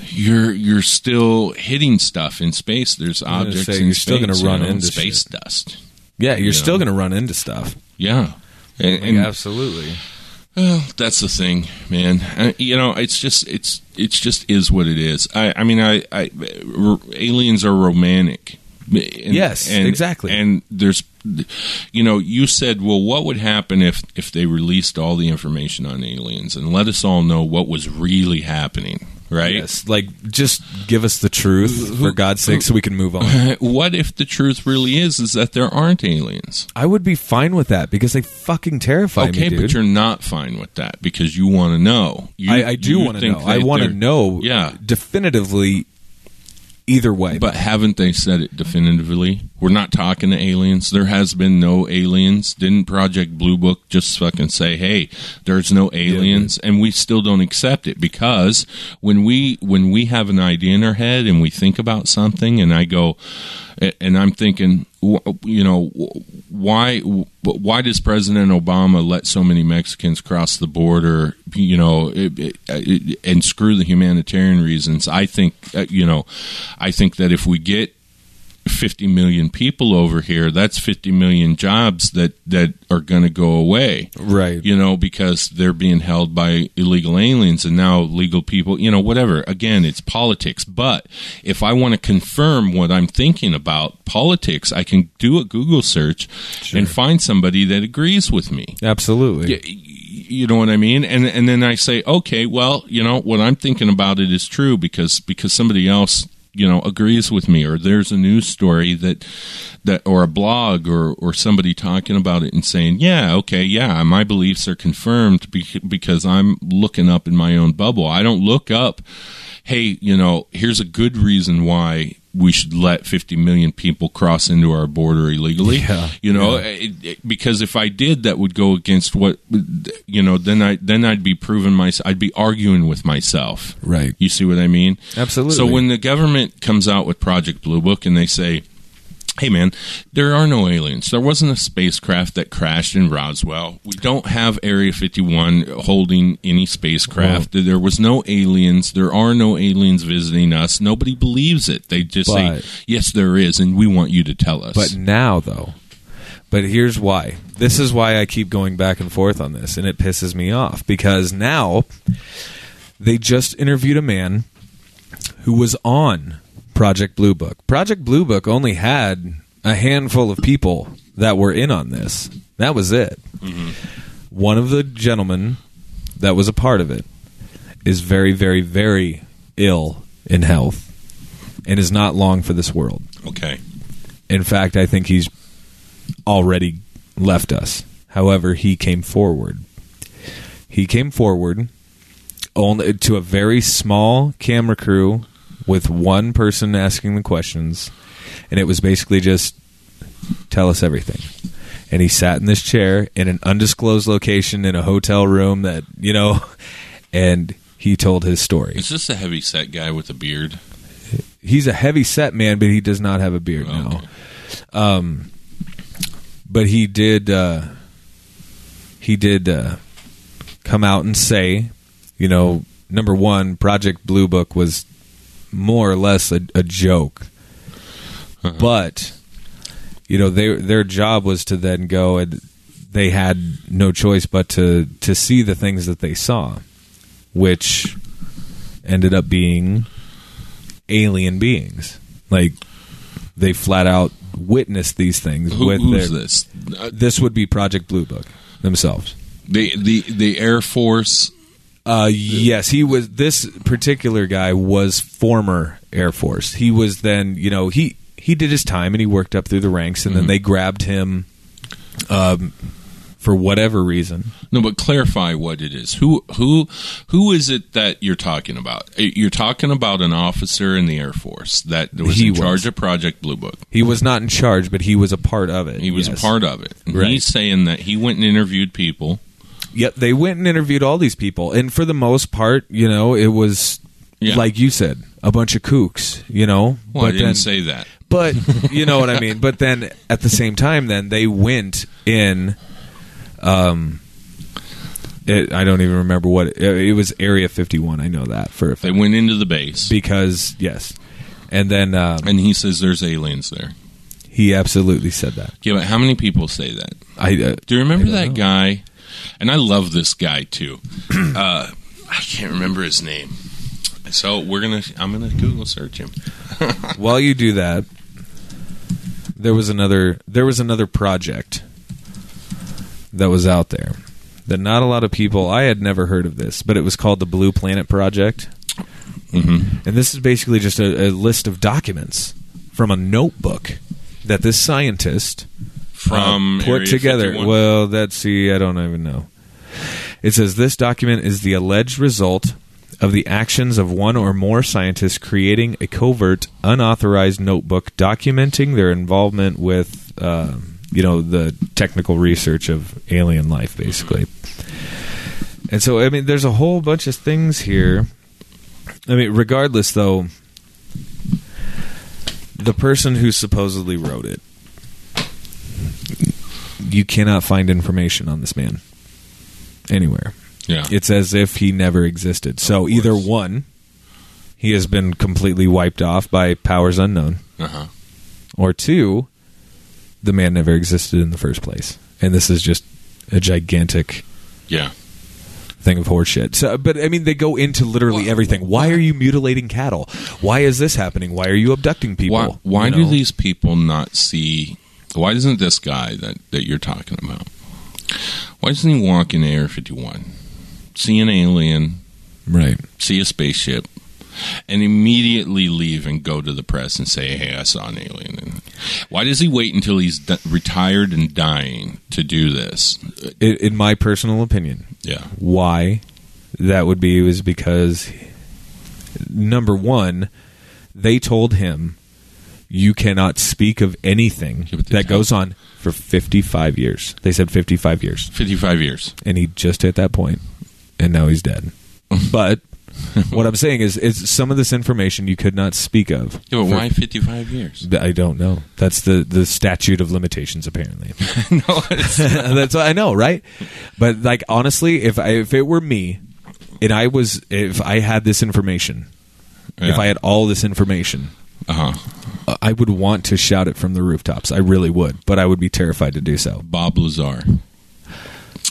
you're you're still hitting stuff in space there's objects say, in you're still gonna you run know, into space shit. dust Yeah, you're You still going to run into stuff. yeah and, Like, and absolutely. well, that's the thing, man. Uh, you know, it's just it's it's just is what it is. I I mean, I, I r- aliens are romantic. And- Yes, exactly. And there's, you know, you said, well, what would happen if if they released all the information on aliens and let us all know what was really happening, right? Yes. Like, just give us the truth, for God's sake, so we can move on. What if the truth really is is that there aren't aliens? I would be fine with that because they fucking terrify okay, me, dude. but you're not fine with that because you want to know. You, I, I do want to know. I want to know Yeah. definitively either way. But haven't they said it definitively? We're not talking to aliens. There has been no aliens. Didn't Project Blue Book just fucking say, "Hey, there's no aliens," and we still don't accept it because when we when we have an idea in our head and we think about something, and I go, and I'm thinking, you know, why why does President Obama let so many Mexicans cross the border? You know, it, it, it, and screw the humanitarian reasons. I think, uh, you know, I think that if we get 50 million people over here that's 50 million jobs that that are going to go away Right. you know because they're being held by illegal aliens and now legal people you know whatever again it's politics but if i want to confirm what i'm thinking about politics i can do a google search and find somebody that agrees with me Absolutely. Y- you know what I mean? And and then I say, okay, well, you know, what I'm thinking about it is true because because somebody else you know agrees with me or there's a news story that that or a blog or or somebody talking about it and saying yeah okay yeah my beliefs are confirmed because i'm looking up in my own bubble. I don't look up hey you know here's a good reason why we should let 50 million people cross into our border illegally Yeah. you know it, it- because if i did that would go against what you know then i then i'd be proving myself i'd be arguing with myself Right. you see what i mean Absolutely. so when the government comes out with project blue book and they say Hey man, there are no aliens. There wasn't a spacecraft that crashed in Roswell. We don't have Area 51 holding any spacecraft. There was no aliens. There are no aliens visiting us. Nobody believes it. They just But- say, "Yes, there is," and we want you to tell us. But now, though, but here's why. This is why I keep going back and forth on this, and it pisses me off because now they just interviewed a man who was on Project Blue Book. Project Blue Book only had a handful of people that were in on this. That was it. Mm-hmm. One of the gentlemen that was a part of it is very, very, very ill in health and is not long for this world. okay, In fact, I think he's already left us. However, he came forward. He came forward only to a very small camera crew with one person asking the questions, and it was basically just tell us everything. And he sat in this chair in an undisclosed location in a hotel room that you know, and he told his story. is this a heavy set guy with a beard? He's a heavy set man, but he does not have a beard now. Um, but he did uh, he did uh, come out and say, you know, number one, Project Blue Book was more or less a, a joke, but you know, they, their job was to then go and they had no choice but to to see the things that they saw, which ended up being alien beings, like. They flat out witnessed these things Who, with their, this? Uh, this would be Project Blue Book themselves. the the the Air Force. Uh, yes, he was. This particular guy was former Air Force. He was then, you know, he he did his time and he worked up through the ranks, and then they grabbed him, um, for whatever reason. No, but clarify what it is. Who who who is it that you're talking about? Uh, You're talking about an officer in the Air Force that was He in was. charge of Project Blue Book. He was not in charge, but he was a part of it. He was yes. a part of it. Right. He's saying that he went and interviewed people. Yep, they went and interviewed all these people, and for the most part, you know, it was Yeah. like you said, a bunch of kooks. You know, Well, I didn't then say that. But you know what I mean. But then at the same time, then they went in. Um, it, I don't even remember what it, it was. Area fifty one. I know that for a They went into the base, because yes, and then um, and he says there's aliens there. he absolutely said that. Yeah, but how many people say that? I uh, Do you remember I that know. guy? And I love this guy too. uh, I can't remember his name. So we're gonna. I'm gonna Google search him. while you do that, there was another there was another project that was out there that not a lot of people I had never heard of this, but it was called the Blue Planet Project. Mm-hmm. And this is basically just a, a list of documents from a notebook that this scientist From uh, put Area together. 51? Well, that's see, I don't even know. It says this document is the alleged result of the actions of one or more scientists creating a covert, unauthorized notebook documenting their involvement with, uh, you know, the technical research of alien life, basically. And so, I mean, there's a whole bunch of things here. I mean, regardless, though, the person who supposedly wrote it, you cannot find information on this man anywhere. Yeah. It's as if he never existed. So either one, he has been completely wiped off by powers unknown, uh-huh. or two, the man never existed in the first place, and this is just a gigantic Yeah. thing of horseshit. So, but I mean, they go into literally everything. Why are you mutilating cattle? Why is this happening? Why are you abducting people? Why, why You do know? these people not see? Why doesn't this guy that, that you're talking about? Why doesn't he walk in Air 51, see an alien, right? see a spaceship, and immediately leave and go to the press and say, "Hey, I saw an alien." And why does he wait until he's d- retired and dying to do this? In, in my personal opinion, Yeah, why that would be was because number one, they told him you cannot speak of anything Yeah, that goes on for 55 years. They said 55 years. 55 years. And he just hit that point and now he's dead. but what I'm saying is is some of this information you could not speak of. Yeah, but for- why 55 years? I don't know. That's the the statute of limitations apparently. no, That's what I know, right? But like honestly, if I, if it were me, and I was if I had this information, if I had all this information, uh-huh. uh, I would want to shout it from the rooftops. I really would, but I would be terrified to do so. Bob Lazar.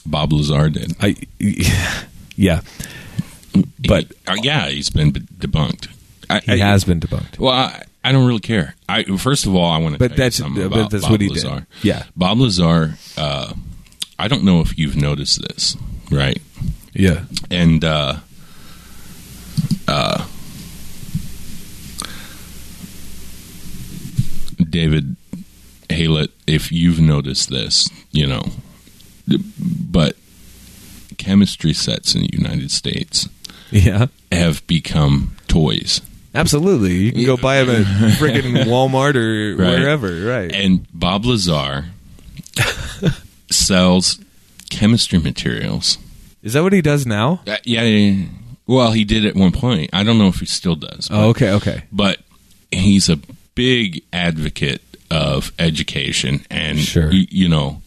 Bob Lazar did. I yeah, but He- uh, yeah, he's been debunked. I, he I- has been debunked. Well, I, I don't really care. I first of all, I want to. But tell that's- you something but that's Bob what he did. Yeah. Bob Lazar. Uh, I don't know if you've noticed this, right? Yeah, And uh, uh, David Haylett, if you've noticed this, you know, but chemistry sets in the United States yeah, have become toys. absolutely. You can go buy them at freaking Walmart or Right. wherever, right? And Bob Lazar sells chemistry materials. Is that what he does now? Uh, yeah, yeah. Well, he did at one point. I don't know if he still does. But, Oh, okay, okay. But he's a big advocate of education and Sure. you know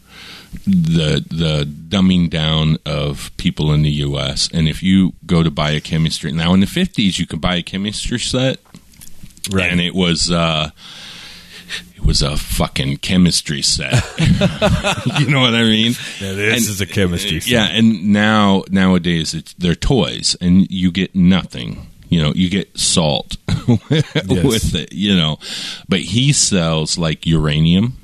the the dumbing down of people in the U.S. And if you go to buy a chemistry now in the fifties, you could buy a chemistry set, Right. and it was uh, it was a fucking chemistry set. you know what I mean? Yeah, this And- is a chemistry set. Yeah, and now nowadays it's they're toys, and you get nothing. You know, you get salt with it. You know, but he sells like uranium.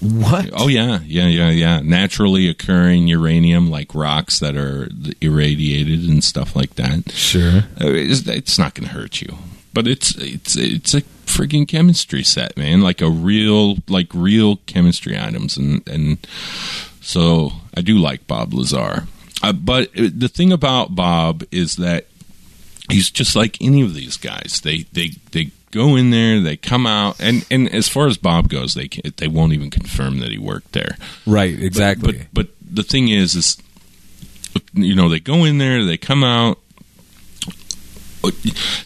What? Oh yeah, yeah, yeah, yeah. Naturally occurring uranium, like rocks that are irradiated and stuff like that. Sure. Uh, It's, it's not going to hurt you, but it's it's it's a freaking chemistry set, man. Like a real like real chemistry items, and and so I do like Bob Lazar. Uh, but uh, the thing about Bob is that he's just like any of these guys. They they they go in there, they come out, and and as far as Bob goes, they they won't even confirm that he worked there. Right, exactly. But, but the thing is, is you know they go in there, they come out.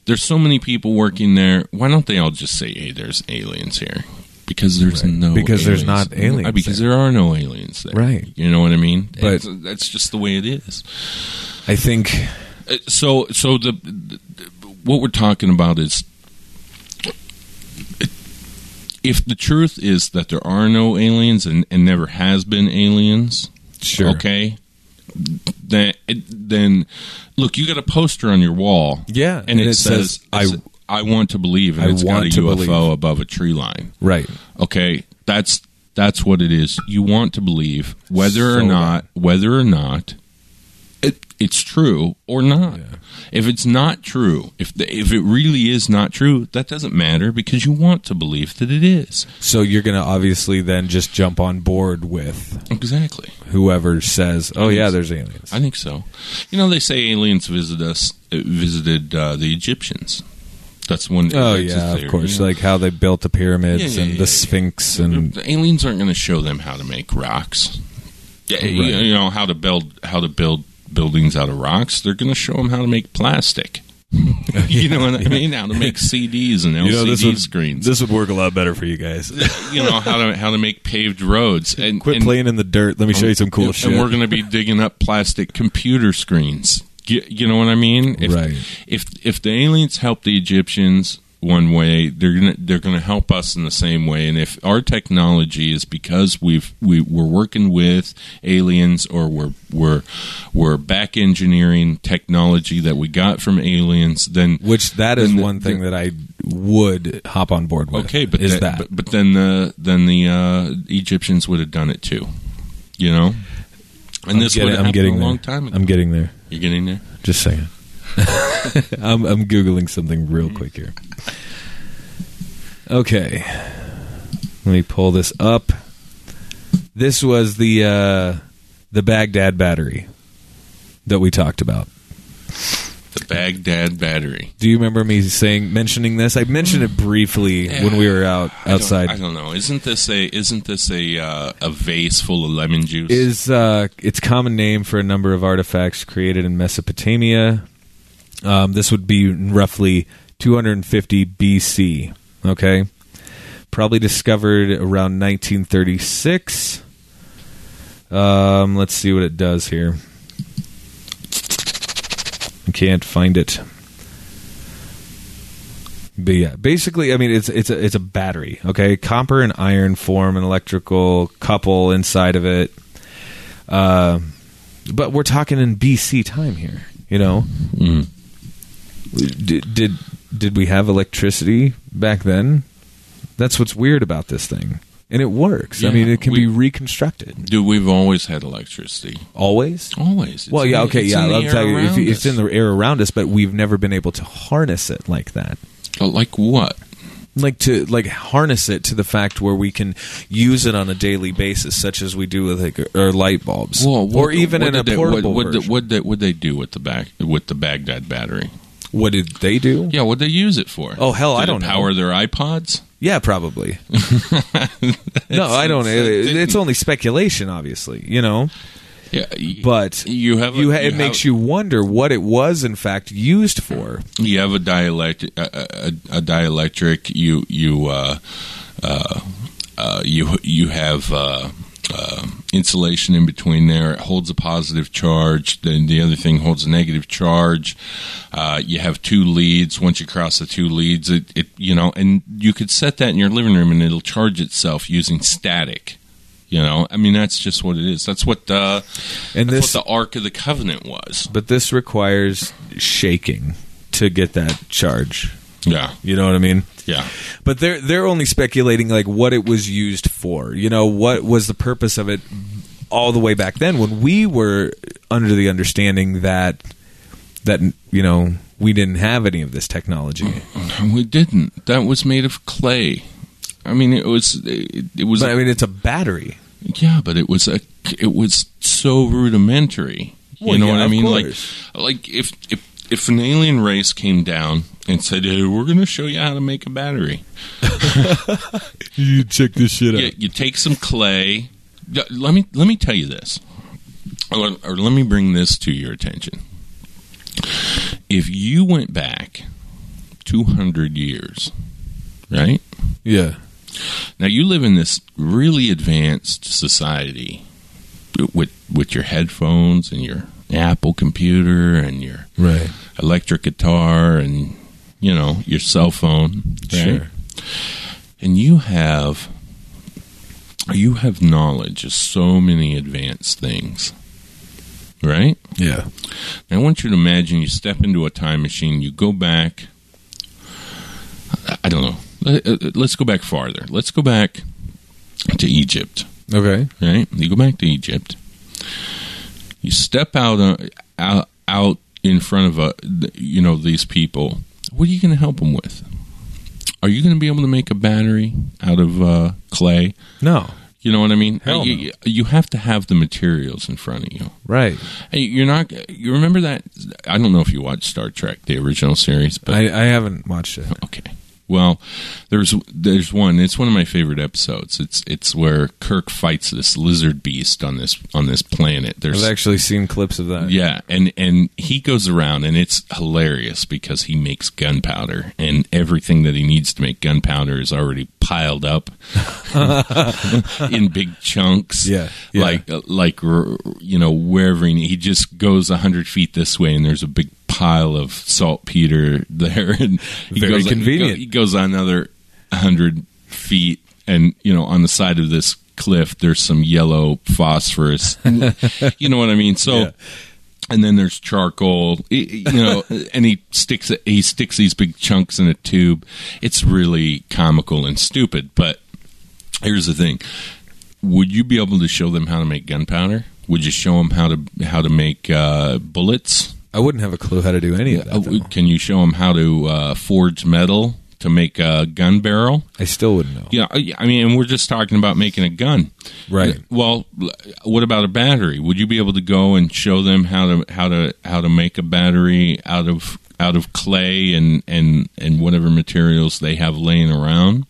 There's so many people working there. Why don't they all just say, "Hey, there's aliens here"? Because there's Right. no Because there's aliens. not aliens Because there. there are no aliens there. Right. You know what I mean? But- It's- that's just the way it is. I think Uh, so, so the, the what we're talking about is if the truth is that there are no aliens and, and never has been aliens, sure. okay, then then look, you got a poster on your wall, Yeah, and, it, says, I I want to believe, and I it's got a UFO believe. above a tree line. right. Okay, that's that's what it is. You want to believe whether or So not whether or not it, it's true or not. If it's not true, if the, if it really is not true, that doesn't matter because you want to believe that it is. So you're going to obviously then just jump on board with Exactly. whoever says, "Oh yeah, there's aliens." I think so. You know, they say aliens visit us, uh, visited uh, the Egyptians. That's one. Oh yeah, theory, of course. you know. Like how they built the pyramids Yeah, yeah, and yeah, the yeah. Sphinx and the aliens aren't going to show them how to make rocks. Yeah, you- Right. you know how to build how to build buildings out of rocks. They're going to show them how to make plastic. you know what I mean? How to make CDs and LCD screens. This would work a lot better for you guys. you know how to how to make paved roads. And Quit and, playing in the dirt. Let me show you some cool and, shit. And we're going to be digging up plastic computer screens. You, you know what I mean? If, Right. If if the aliens help the Egyptians one way, they're gonna they're gonna help us in the same way. And if our technology is because we've we we're working with aliens or we're we're we're back engineering technology that we got from aliens, then Which that is then the- one thing that I would hop on board with. Okay, but is then, that But, but then the then the uh, Egyptians would have done it too. You know, and I'm this would have I'm happened getting a there. long time ago. I'm getting there. You're getting there. Just saying. I'm, I'm googling something real quick here. Okay, let me pull this up. This was the uh, the Baghdad battery that we talked about. The Baghdad battery. Do you remember me saying mentioning this? I mentioned it briefly when we were out I don't- outside. I don't, know. Isn't this a isn't this a uh, a vase full of lemon juice? is uh, its common name for a number of artifacts created in Mesopotamia. Um, this would be roughly 250 BC. Okay, probably discovered around 1936. Um, let's see what it does here. I can't find it. But yeah, basically, I mean, it's it's a it's a battery. Okay, copper and iron form an electrical couple inside of it. Uh, but we're talking in BC time here. You know, Mm. Did, did did we have electricity back then? That's what's weird about this thing, and it works. I mean, it can we- be reconstructed Dude, we've always had electricity. always. Always. It's well, yeah, okay, yeah. I'll tell you, if it's in the air around us, but we've never been able to harness it like that. Like what? like to like harness it to the fact where we can use it on a daily basis, such as we do with like our light bulbs, Well, what- or even what in a did they- portable What, what, version. what, they, what they do with the back with the Baghdad battery? What did they do? Yeah, what they use it for? Oh, hell, Did I don't know. Power their iPods? Yeah, probably. no, I don't. it's- It's only speculation, obviously. You know, Yeah, y- but you have a, you ha- it makes you wonder what it was in fact used for. you have a dielectric a, a, a dielectric you you uh, uh, uh, you you have uh, uh, insulation in between there. It holds a positive charge. Then the other thing holds a negative charge. Uh, you have two leads. Once you cross the two leads it, it you know and you could set that in your living room and it'll charge itself using static you know? I mean that's just what it is. That's what uh, And this, what the ark of the covenant was. But this requires shaking to get that charge. Yeah You know what I mean? yeah But they're they're only speculating like what it was used for. You know, what was the purpose of it all the way back then when we were under the understanding that that you know we didn't have any of this technology. We didn't. That was made of clay. I mean, it was. It, it was. But I mean, it's a battery. yeah, but it was a. It was so rudimentary. You Well, know yeah, what I mean? course. Like, like if if if an alien race came down and said, hey, "We're going to show you how to make a battery," You check this shit you, you take some clay. Let me let me tell you this, or, or let me bring this to your attention. If you went back two hundred years, right? Yeah. Now you live in this really advanced society with with your headphones and your Apple computer and your Right. electric guitar and you know your cell phone, right? Sure. And you have you have knowledge of so many advanced things, right? Yeah. I want you to imagine you step into a time machine, you go back. I- don't know. Let- uh, Let's go back farther. Let's go back to Egypt, Okay. right? You go back to Egypt. You step out on, out, out in front of uh, a you know these people, what are you going to help them with? Are you going to be able to make a battery out of uh, clay? No. You know what I mean? Hell you, you have to have the materials in front of you. Right. Hey, you're not. You remember that? I don't know if you watched Star Trek, the original series, but I, I haven't watched it. okay. Well, there's there's one. It's one of my favorite episodes. It's it's where Kirk fights this lizard beast on this on this planet. There's I've actually seen clips of that. yeah, and and he goes around, and it's hilarious because he makes gunpowder, and everything that he needs to make gunpowder is already piled up in big chunks. Yeah, yeah. like like you know wherever he, he just goes a hundred feet this way, and there's a big pile of saltpeter there, and he Very goes convenient. He goes another hundred feet, and you know on the side of this cliff there's some yellow phosphorus. you know what I mean? So Yeah. and then there's charcoal you know and he sticks he sticks these big chunks in a tube it's really comical and stupid but here's the thing would you be able to show them how to make gunpowder would you show them how to how to make uh, bullets I wouldn't have a clue how to do any of Uh, that. though. can you show them how to uh, forge metal to make a gun barrel I still wouldn't know. yeah i mean and we're just talking about making a gun Right. well, what about a battery? Would you be able to go and show them how to how to how to make a battery out of out of clay and and and whatever materials they have laying around?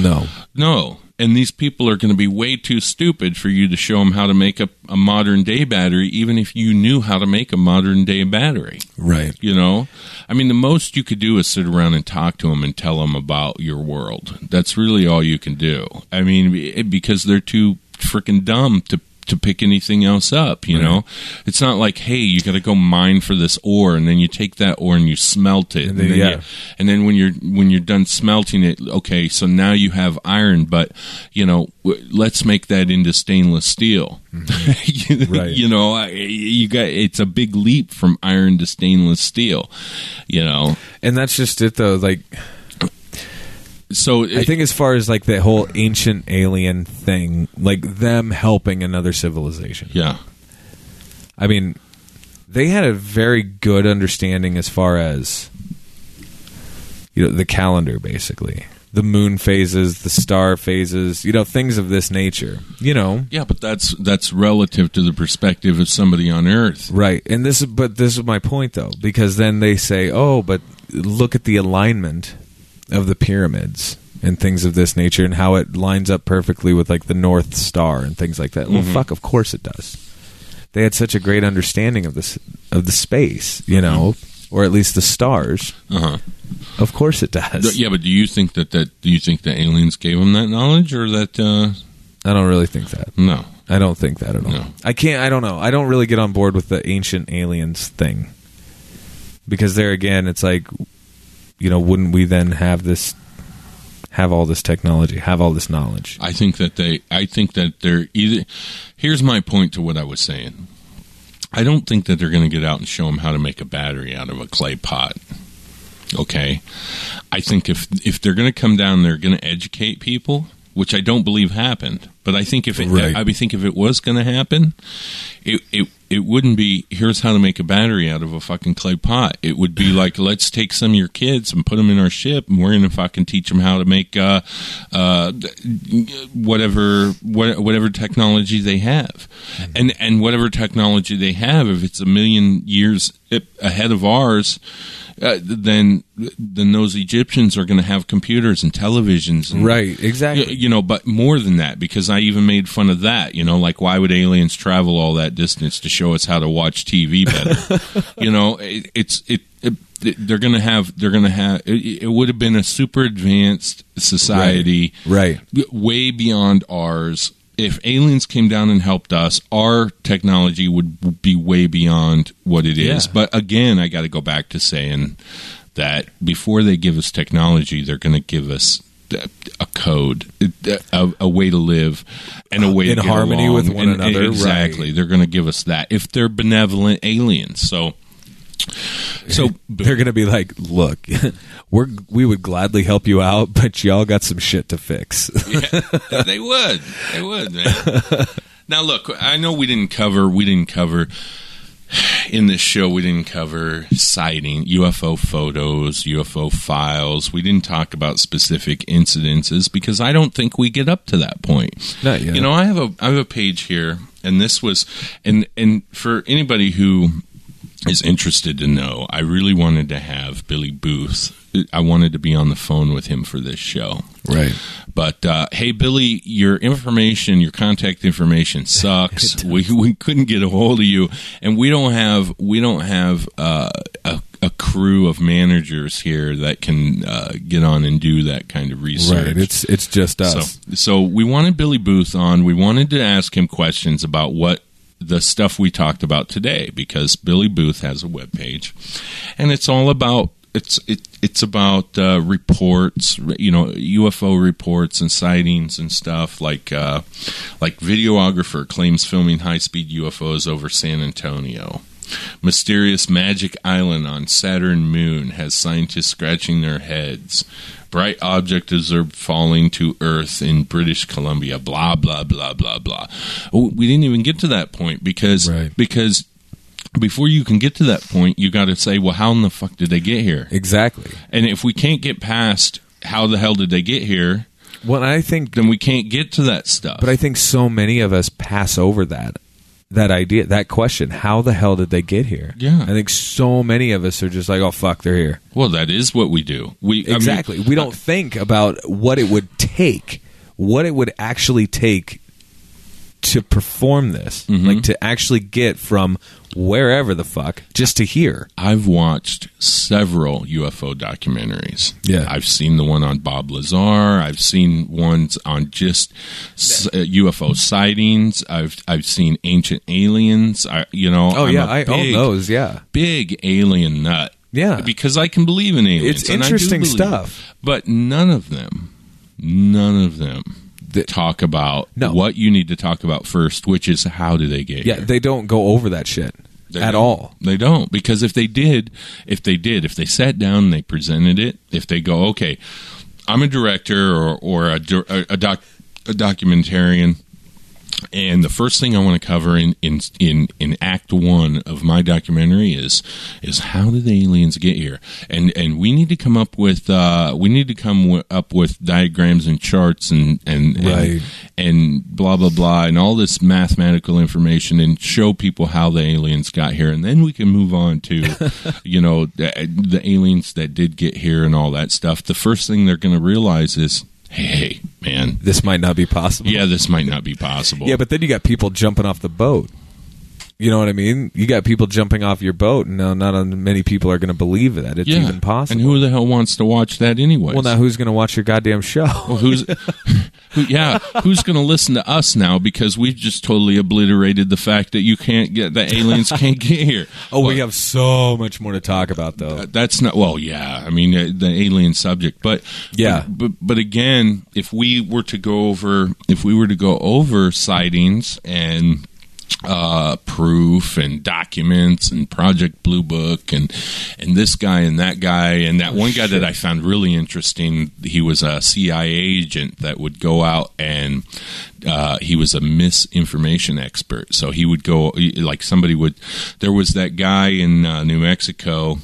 No. No. And these people are going to be way too stupid for you to show them how to make a, a modern day battery, even if you knew how to make a modern day battery. Right. You know, I mean, the most you could do is sit around and talk to them and tell them about your world. That's really all you can do. I mean, be- because they're too freaking dumb to to pick anything else up. You know, it's not like, hey, you got to go mine for this ore, and then you take that ore and you smelt it, And then- you- yeah. and then when you're when you're done smelting it, okay, so now you have iron, but you know, w- let's make that into stainless steel. you, mm-hmm. Right. you know, I- you got it's a big leap from iron to stainless steel. You know, And that's just it, though. Like, so I think as far as like the whole ancient alien thing, like them helping another civilization. yeah, I mean, they had a very good understanding as far as you know the calendar, basically the moon phases, the star phases, you know, things of this nature. You know, yeah, but that's that's relative to the perspective of somebody on Earth. right? And this, is but this is my point though, because then they say, oh, but look at the alignment of the pyramids and things of this nature and how it lines up perfectly with like the North Star and things like that. Well, fuck, of course it does. They had such a great understanding of this of the space, you know, or at least the stars. Uh huh. Of course it does. Yeah, but do you think that that do you think the aliens gave them that knowledge, or that uh, I don't really think that. no? I don't think that at all. No. I can't. I don't know. I don't really get on board with the ancient aliens thing because there again, it's like, you know, wouldn't we then have this, have all this technology, have all this knowledge? I think that they. I think that they're either. Here's my point to what I was saying. I don't think that they're going to get out and show them how to make a battery out of a clay pot. Okay, I think if if they're going to come down, they're going to educate people, which I don't believe happened. But I think if it, Right. I, I think if it was going to happen, it it it wouldn't be here's how to make a battery out of a fucking clay pot. It would be like let's take some of your kids and put them in our ship, and we're going to fucking teach them how to make uh, uh, whatever what, whatever technology they have, and and whatever technology they have, if it's a million years ahead of ours. Uh, then, then those Egyptians are going to have computers and televisions, and, Right. Exactly. you know, but more than that, because I even made fun of that. You know, like why would aliens travel all that distance to show us how to watch TV better? you know, it, it's it, it. They're going to have. They're going to have. It, it would have been a super advanced society, Right. way beyond ours. If aliens came down and helped us, our technology would be way beyond what it is. Yeah. But again, I got to go back to saying that before they give us technology, they're going to give us a code, a, a way to live, and a uh, way In to harmony along. with one And- another, Exactly, right. they're going to give us that if they're benevolent aliens. So, so They're going to be like, look, we're we would gladly help you out, but y'all got some shit to fix. yeah, they would. They would, man. now, look, I know we didn't cover. We didn't cover in this show we didn't cover sighting UFO photos, UFO files. We didn't talk about specific incidences because I don't think we get up to that point. Not yet. You know, I have a I have a page here, and this was and and for anybody who is interested to know, I really wanted to have Billy Booth. I wanted to be on the phone with him for this show. Right. But uh, hey, Billy, your information, your contact information sucks. we we couldn't get a hold of you, and we don't have we don't have uh, a, a crew of managers here that can uh, get on and do that kind of research. Right. It's it's just so us. so we wanted Billy Booth on. We wanted to ask him questions about what the stuff we talked about today because Billy Booth has a webpage, and it's all about it's it, it's about uh, reports, you know, UFO reports and sightings and stuff. Like uh, like videographer claims filming high speed UFOs over San Antonio. Mysterious magic island on Saturn moon has scientists scratching their heads. Bright object observed falling to Earth in British Columbia. Blah blah blah blah blah. Oh, we didn't even get to that point because Right. because before you can get to that point, you got to say, well, how in the fuck did they get here? Exactly. And if we can't get past how the hell did they get here, Well, I think then we can't get to that stuff. But I think so many of us pass over that that idea, that question. How the hell did they get here? Yeah. I think so many of us are just like, oh fuck, they're here. well, that is what we do. We I mean, exactly. we don't think about what it would take, what it would actually take to perform this, Mm-hmm. like to actually get from wherever the fuck just to here. I've watched several UFO documentaries. Yeah. I've seen the one on Bob Lazar. I've seen ones on just s- uh, UFO sightings. I've I've seen ancient aliens. I, you know. Oh I'm yeah, a I own those. Yeah, Big alien nut. Yeah. because I can believe in aliens. It's and I do interesting stuff. But none of them, none of them. Talk about No. what you need to talk about first, which is how do they get yeah. here? They don't go over that shit They at don't. all. They don't because if they did, if they did, if they sat down and they presented it, if they go, okay, I'm a director or or a a, a doc a documentarian, and the first thing I want to cover in in in in Act One of my documentary is is how did the aliens get here, and and we need to come up with uh, we need to come w- up with diagrams and charts and and and, and blah blah blah and all this mathematical information and show people how the aliens got here. And then we can move on to you know the, the aliens that did get here and all that stuff. The first thing they're going to realize is hey, man This might not be possible. yeah this might not be possible Yeah, but then you got people jumping off the boat. You know what I mean? You got people jumping off your boat, and now not many people are going to believe that it's yeah even possible. and who the hell wants to watch that anyway well, now who's going to watch your goddamn show? Well, who's who, yeah who's going to listen to us now because we've just totally obliterated the fact that you can't get the aliens can't get here oh, we have so much more to talk about, though. That's not well yeah i mean uh, the alien subject but Yeah. but, but but again if we were to go over if we were to go over sightings and uh, proof and documents and Project Blue Book and and this guy and that guy and that one guy that I found really interesting. He was a CIA agent that would go out and uh, he was a misinformation expert. So he would go like somebody would. There was that guy in uh, New Mexico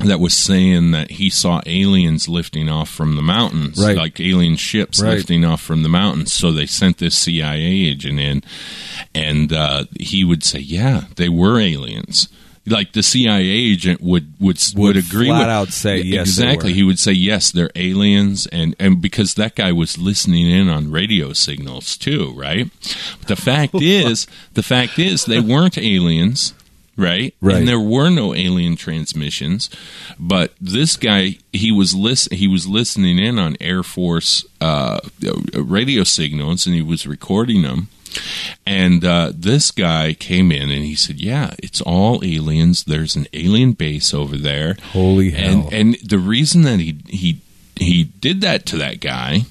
that was saying that he saw aliens lifting off from the mountains, Right. like alien ships Right. lifting off from the mountains. So they sent this CIA agent in, and uh, he would say, "Yeah, they were aliens." Like the CIA agent would would would, Would agree flat with out say, "Yes, exactly. were." He would say, "Yes, they're aliens," and and because that guy was listening in on radio signals too, right? But The fact is, the fact is, they weren't aliens right? Right. And there were no alien transmissions, but this guy he was listen he was listening in on Air Force uh, radio signals and he was recording them. And uh, this guy came in and he said, "Yeah, it's all aliens. There's an alien base over there." Holy hell. And and the reason that he he he did that to that guy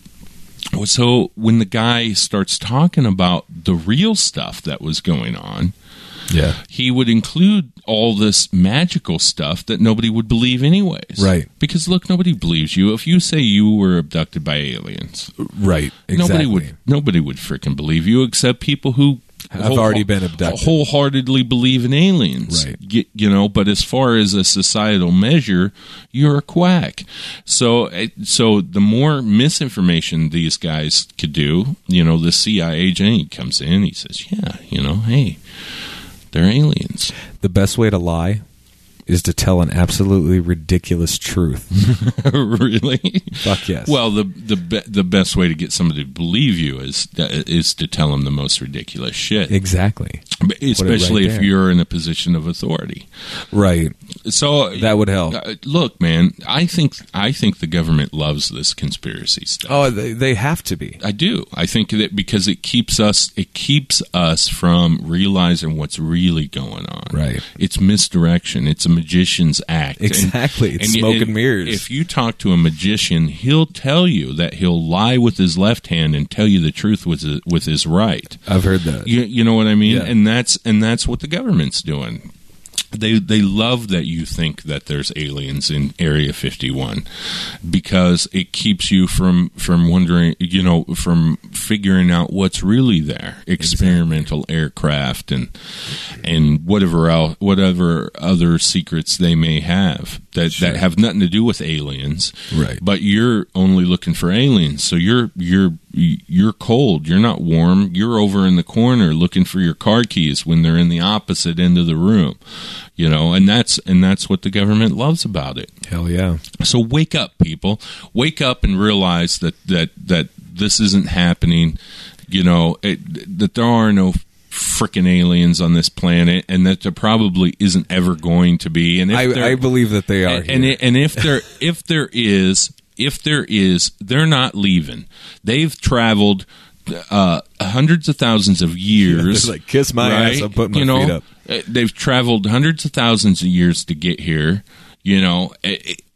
was so when the guy starts talking about the real stuff that was going on, yeah. he would include all this magical stuff that nobody would believe anyways. Right. Because look, nobody believes you. If you say you were abducted by aliens, Right. Exactly. nobody would nobody would freaking believe you except people who Have already been abducted. wholeheartedly believe in aliens, Right. Y- you know. But as far as a societal measure, you're a quack. So, eh, so the more misinformation these guys could do, you know, the CIA agent comes in, he says, "Yeah, you know, hey, they're aliens." The best way to lie is to tell an absolutely ridiculous truth. really? Fuck yes. Well, the the be- the best way to get somebody to believe you is is to tell them the most ridiculous shit, exactly. especially right if you're in a position of authority. Right. So That would help. Uh, look, man, I think I think the government loves this conspiracy stuff. Oh, they, they have to be. I do. I think that because it keeps us it keeps us from realizing what's really going on. Right. It's misdirection. It's a magician's act. And- Exactly. It's y- smoke and mirrors. If you talk to a magician, he'll tell you that he'll lie with his left hand and tell you the truth with his, with his right. I've heard that. You, you know what I mean? Yeah. And that's and that's what the government's doing. They they love that you think that there's aliens in Area 51 because it keeps you from from wondering, you know, from figuring out what's really there. Experimental aircraft and and whatever else, whatever other secrets they may have that that have nothing to do with aliens. Right. But you're only looking for aliens, so you're you're you're cold. You're not warm. You're over in the corner looking for your car keys when they're in the opposite end of the room. You know, and that's and that's what the government loves about it. Hell yeah. So wake up, people. Wake up and realize that that that this isn't happening. You know, it, that there are no freaking aliens on this planet, and that there probably isn't ever going to be. And if I, I believe that they are. and and, if there if there is if there is they're not leaving they've traveled uh, hundreds of thousands of years they're like, "Kiss my ass, I'm putting my you know, feet up." uh, they've traveled hundreds of thousands of years to get here you know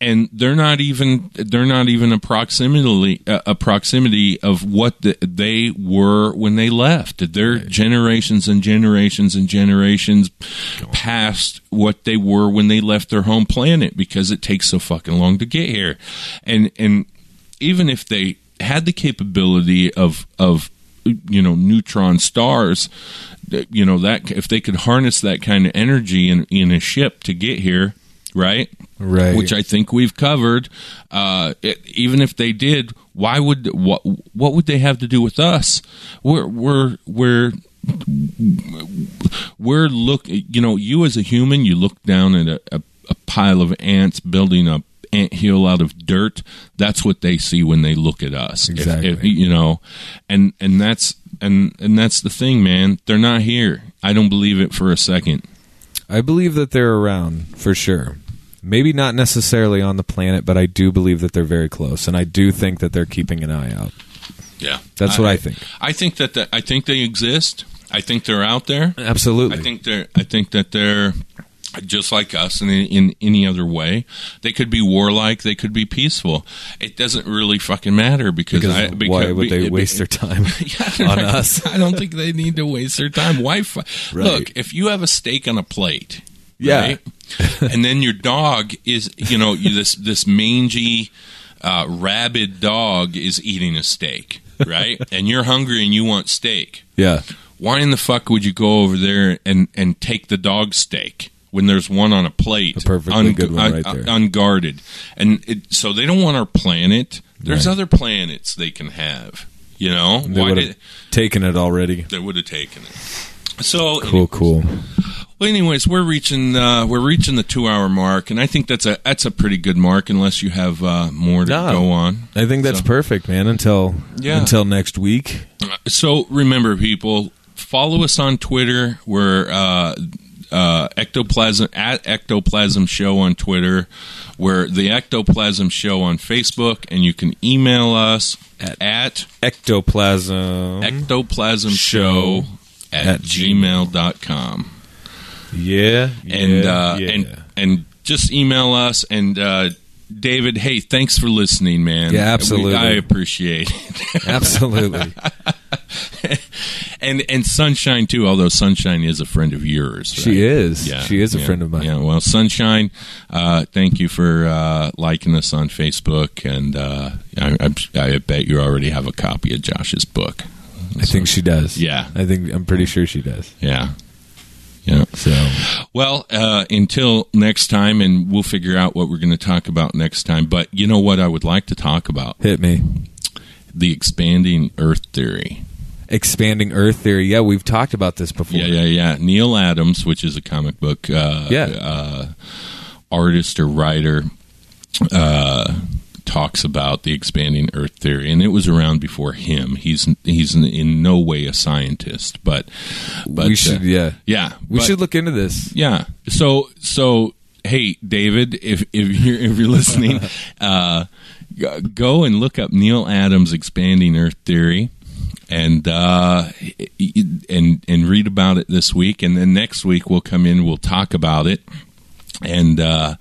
and they're not even they're not even a proximity a proximity of what the, they were when they left. They're generations and generations and generations past what they were when they left their home planet because it takes so fucking long to get here. And and even if they had the capability of of you know neutron stars you know that if they could harness that kind of energy in in a ship to get here right Right. which i think we've covered. Uh it, even if they did why would what what would they have to do with us? We're we're we're we're look you know you as a human you look down at a, a, a pile of ants building a ant hill out of dirt. That's what they see when they look at us. If- Exactly. if, you know and and that's and and that's the thing man. They're not here. I don't believe it for a second. I believe that they're around for sure. Maybe not necessarily on the planet, but I do believe that they're very close, and I do think that they're keeping an eye out. yeah That's what I think. i think that the, i think they exist i think they're out there Absolutely. I think they're. I think that they're just like us, in, in any other way, they could be warlike. They could be peaceful. It doesn't really fucking matter because, because I, why would they be- waste their time Yeah, on I- us? I don't think they need to waste their time. Why? Right. Look, if you have a steak on a plate, Yeah. right, and then your dog is, you know, you, this this mangy, uh, rabid dog is eating a steak, right, and you're hungry and you want steak Yeah. why in the fuck would you go over there and, and take the dog steak when there's one on a plate, A perfectly good one right there. unguarded? And it, so they don't want our planet. There's Right. other planets they can have. You know, They why would did have taken it already. they would have taken it? So Cool, cool. Well, anyways, we're reaching uh, we're reaching the two hour mark, and I think that's a that's a pretty good mark, unless you have uh, more to No. go on. I think that's So- perfect, man. Until Yeah. until next week. So remember, people, follow us on Twitter. We're uh, uh, ectoplasm at ectoplasm show on Twitter. We're the ectoplasm show on Facebook, and you can email us at, at Ectoplasm. ectoplasm show at, At gmail.com. yeah. and yeah, uh, yeah. and and just email us and uh, David. Hey, thanks for listening, man. Yeah, absolutely. We- I appreciate it. Absolutely. and and Sunshine too. Although Sunshine is a friend of yours, right? She is. Yeah, She is a yeah, friend of mine. Yeah. Well, Sunshine, uh, thank you for uh, liking us on Facebook, and uh, I, I, I bet you already have a copy of Josh's book. I think she does. Yeah. I think I'm pretty sure she does. Yeah. Yeah. So Well, uh, until next time, and we'll figure out what we're going to talk about next time. But you know what I would like to talk about? hit me. The expanding Earth theory. Expanding Earth theory. Yeah, we've talked about this before. Yeah, yeah, yeah. Neal Adams, which is a comic book uh, Yeah. uh, artist or writer, uh, talks about the expanding Earth theory, and it was around before him. He's he's in, in no way a scientist, but but we should. uh, yeah, yeah, we but- should look into this. Yeah. So so hey, David, if if you're if you're listening, uh, go and look up Neal Adams' expanding Earth theory. And uh, and and read about it this week, and then next week we'll come in. We'll talk about it, and uh,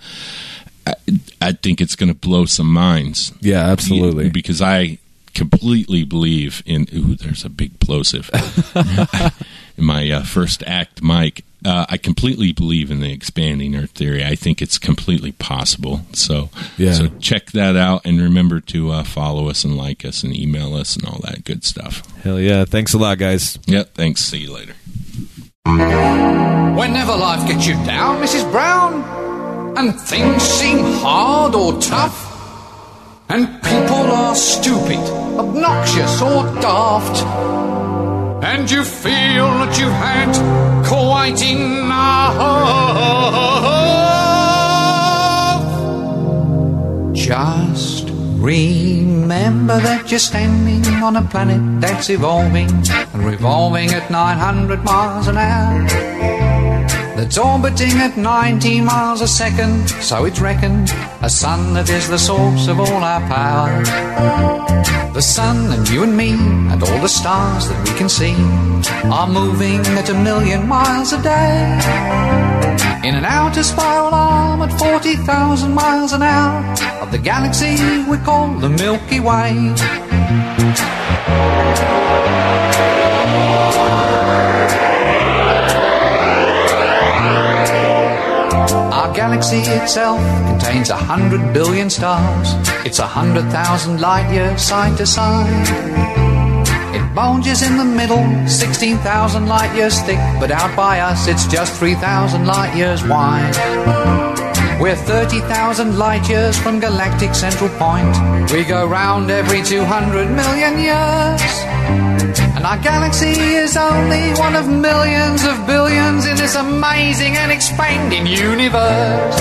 I, I think it's going to blow some minds. Yeah, absolutely. because I completely believe in. Ooh, there's a big plosive in my uh, first act, Mike. Uh, I completely believe in the expanding Earth theory. I think it's completely possible. So, Yeah. so check that out, and remember to uh, follow us and like us and email us and all that good stuff. Hell yeah! Thanks a lot, guys. Yep. Thanks. See you later. Whenever life gets you down, Mrs. Brown, and things seem hard or tough, and people are stupid, obnoxious, or daft, and you feel that you've had quite enough. Just remember that you're standing on a planet that's evolving and revolving at 900 miles an hour. That's orbiting at 19 miles a second, so it's reckoned a sun that is the source of all our power. The sun and you and me and all the stars that we can see are moving at a million miles a day. In an outer spiral arm at 40,000 miles an hour of the galaxy we call the Milky Way. Galaxy itself contains a hundred billion stars. It's a hundred thousand light years side to side. It bulges in the middle, 16,000 light years thick, but out by us it's just 3,000 light years wide. We're 30,000 light years from galactic central point. We go round every 200 million years. And our galaxy is only one of millions of billions in this amazing and expanding universe.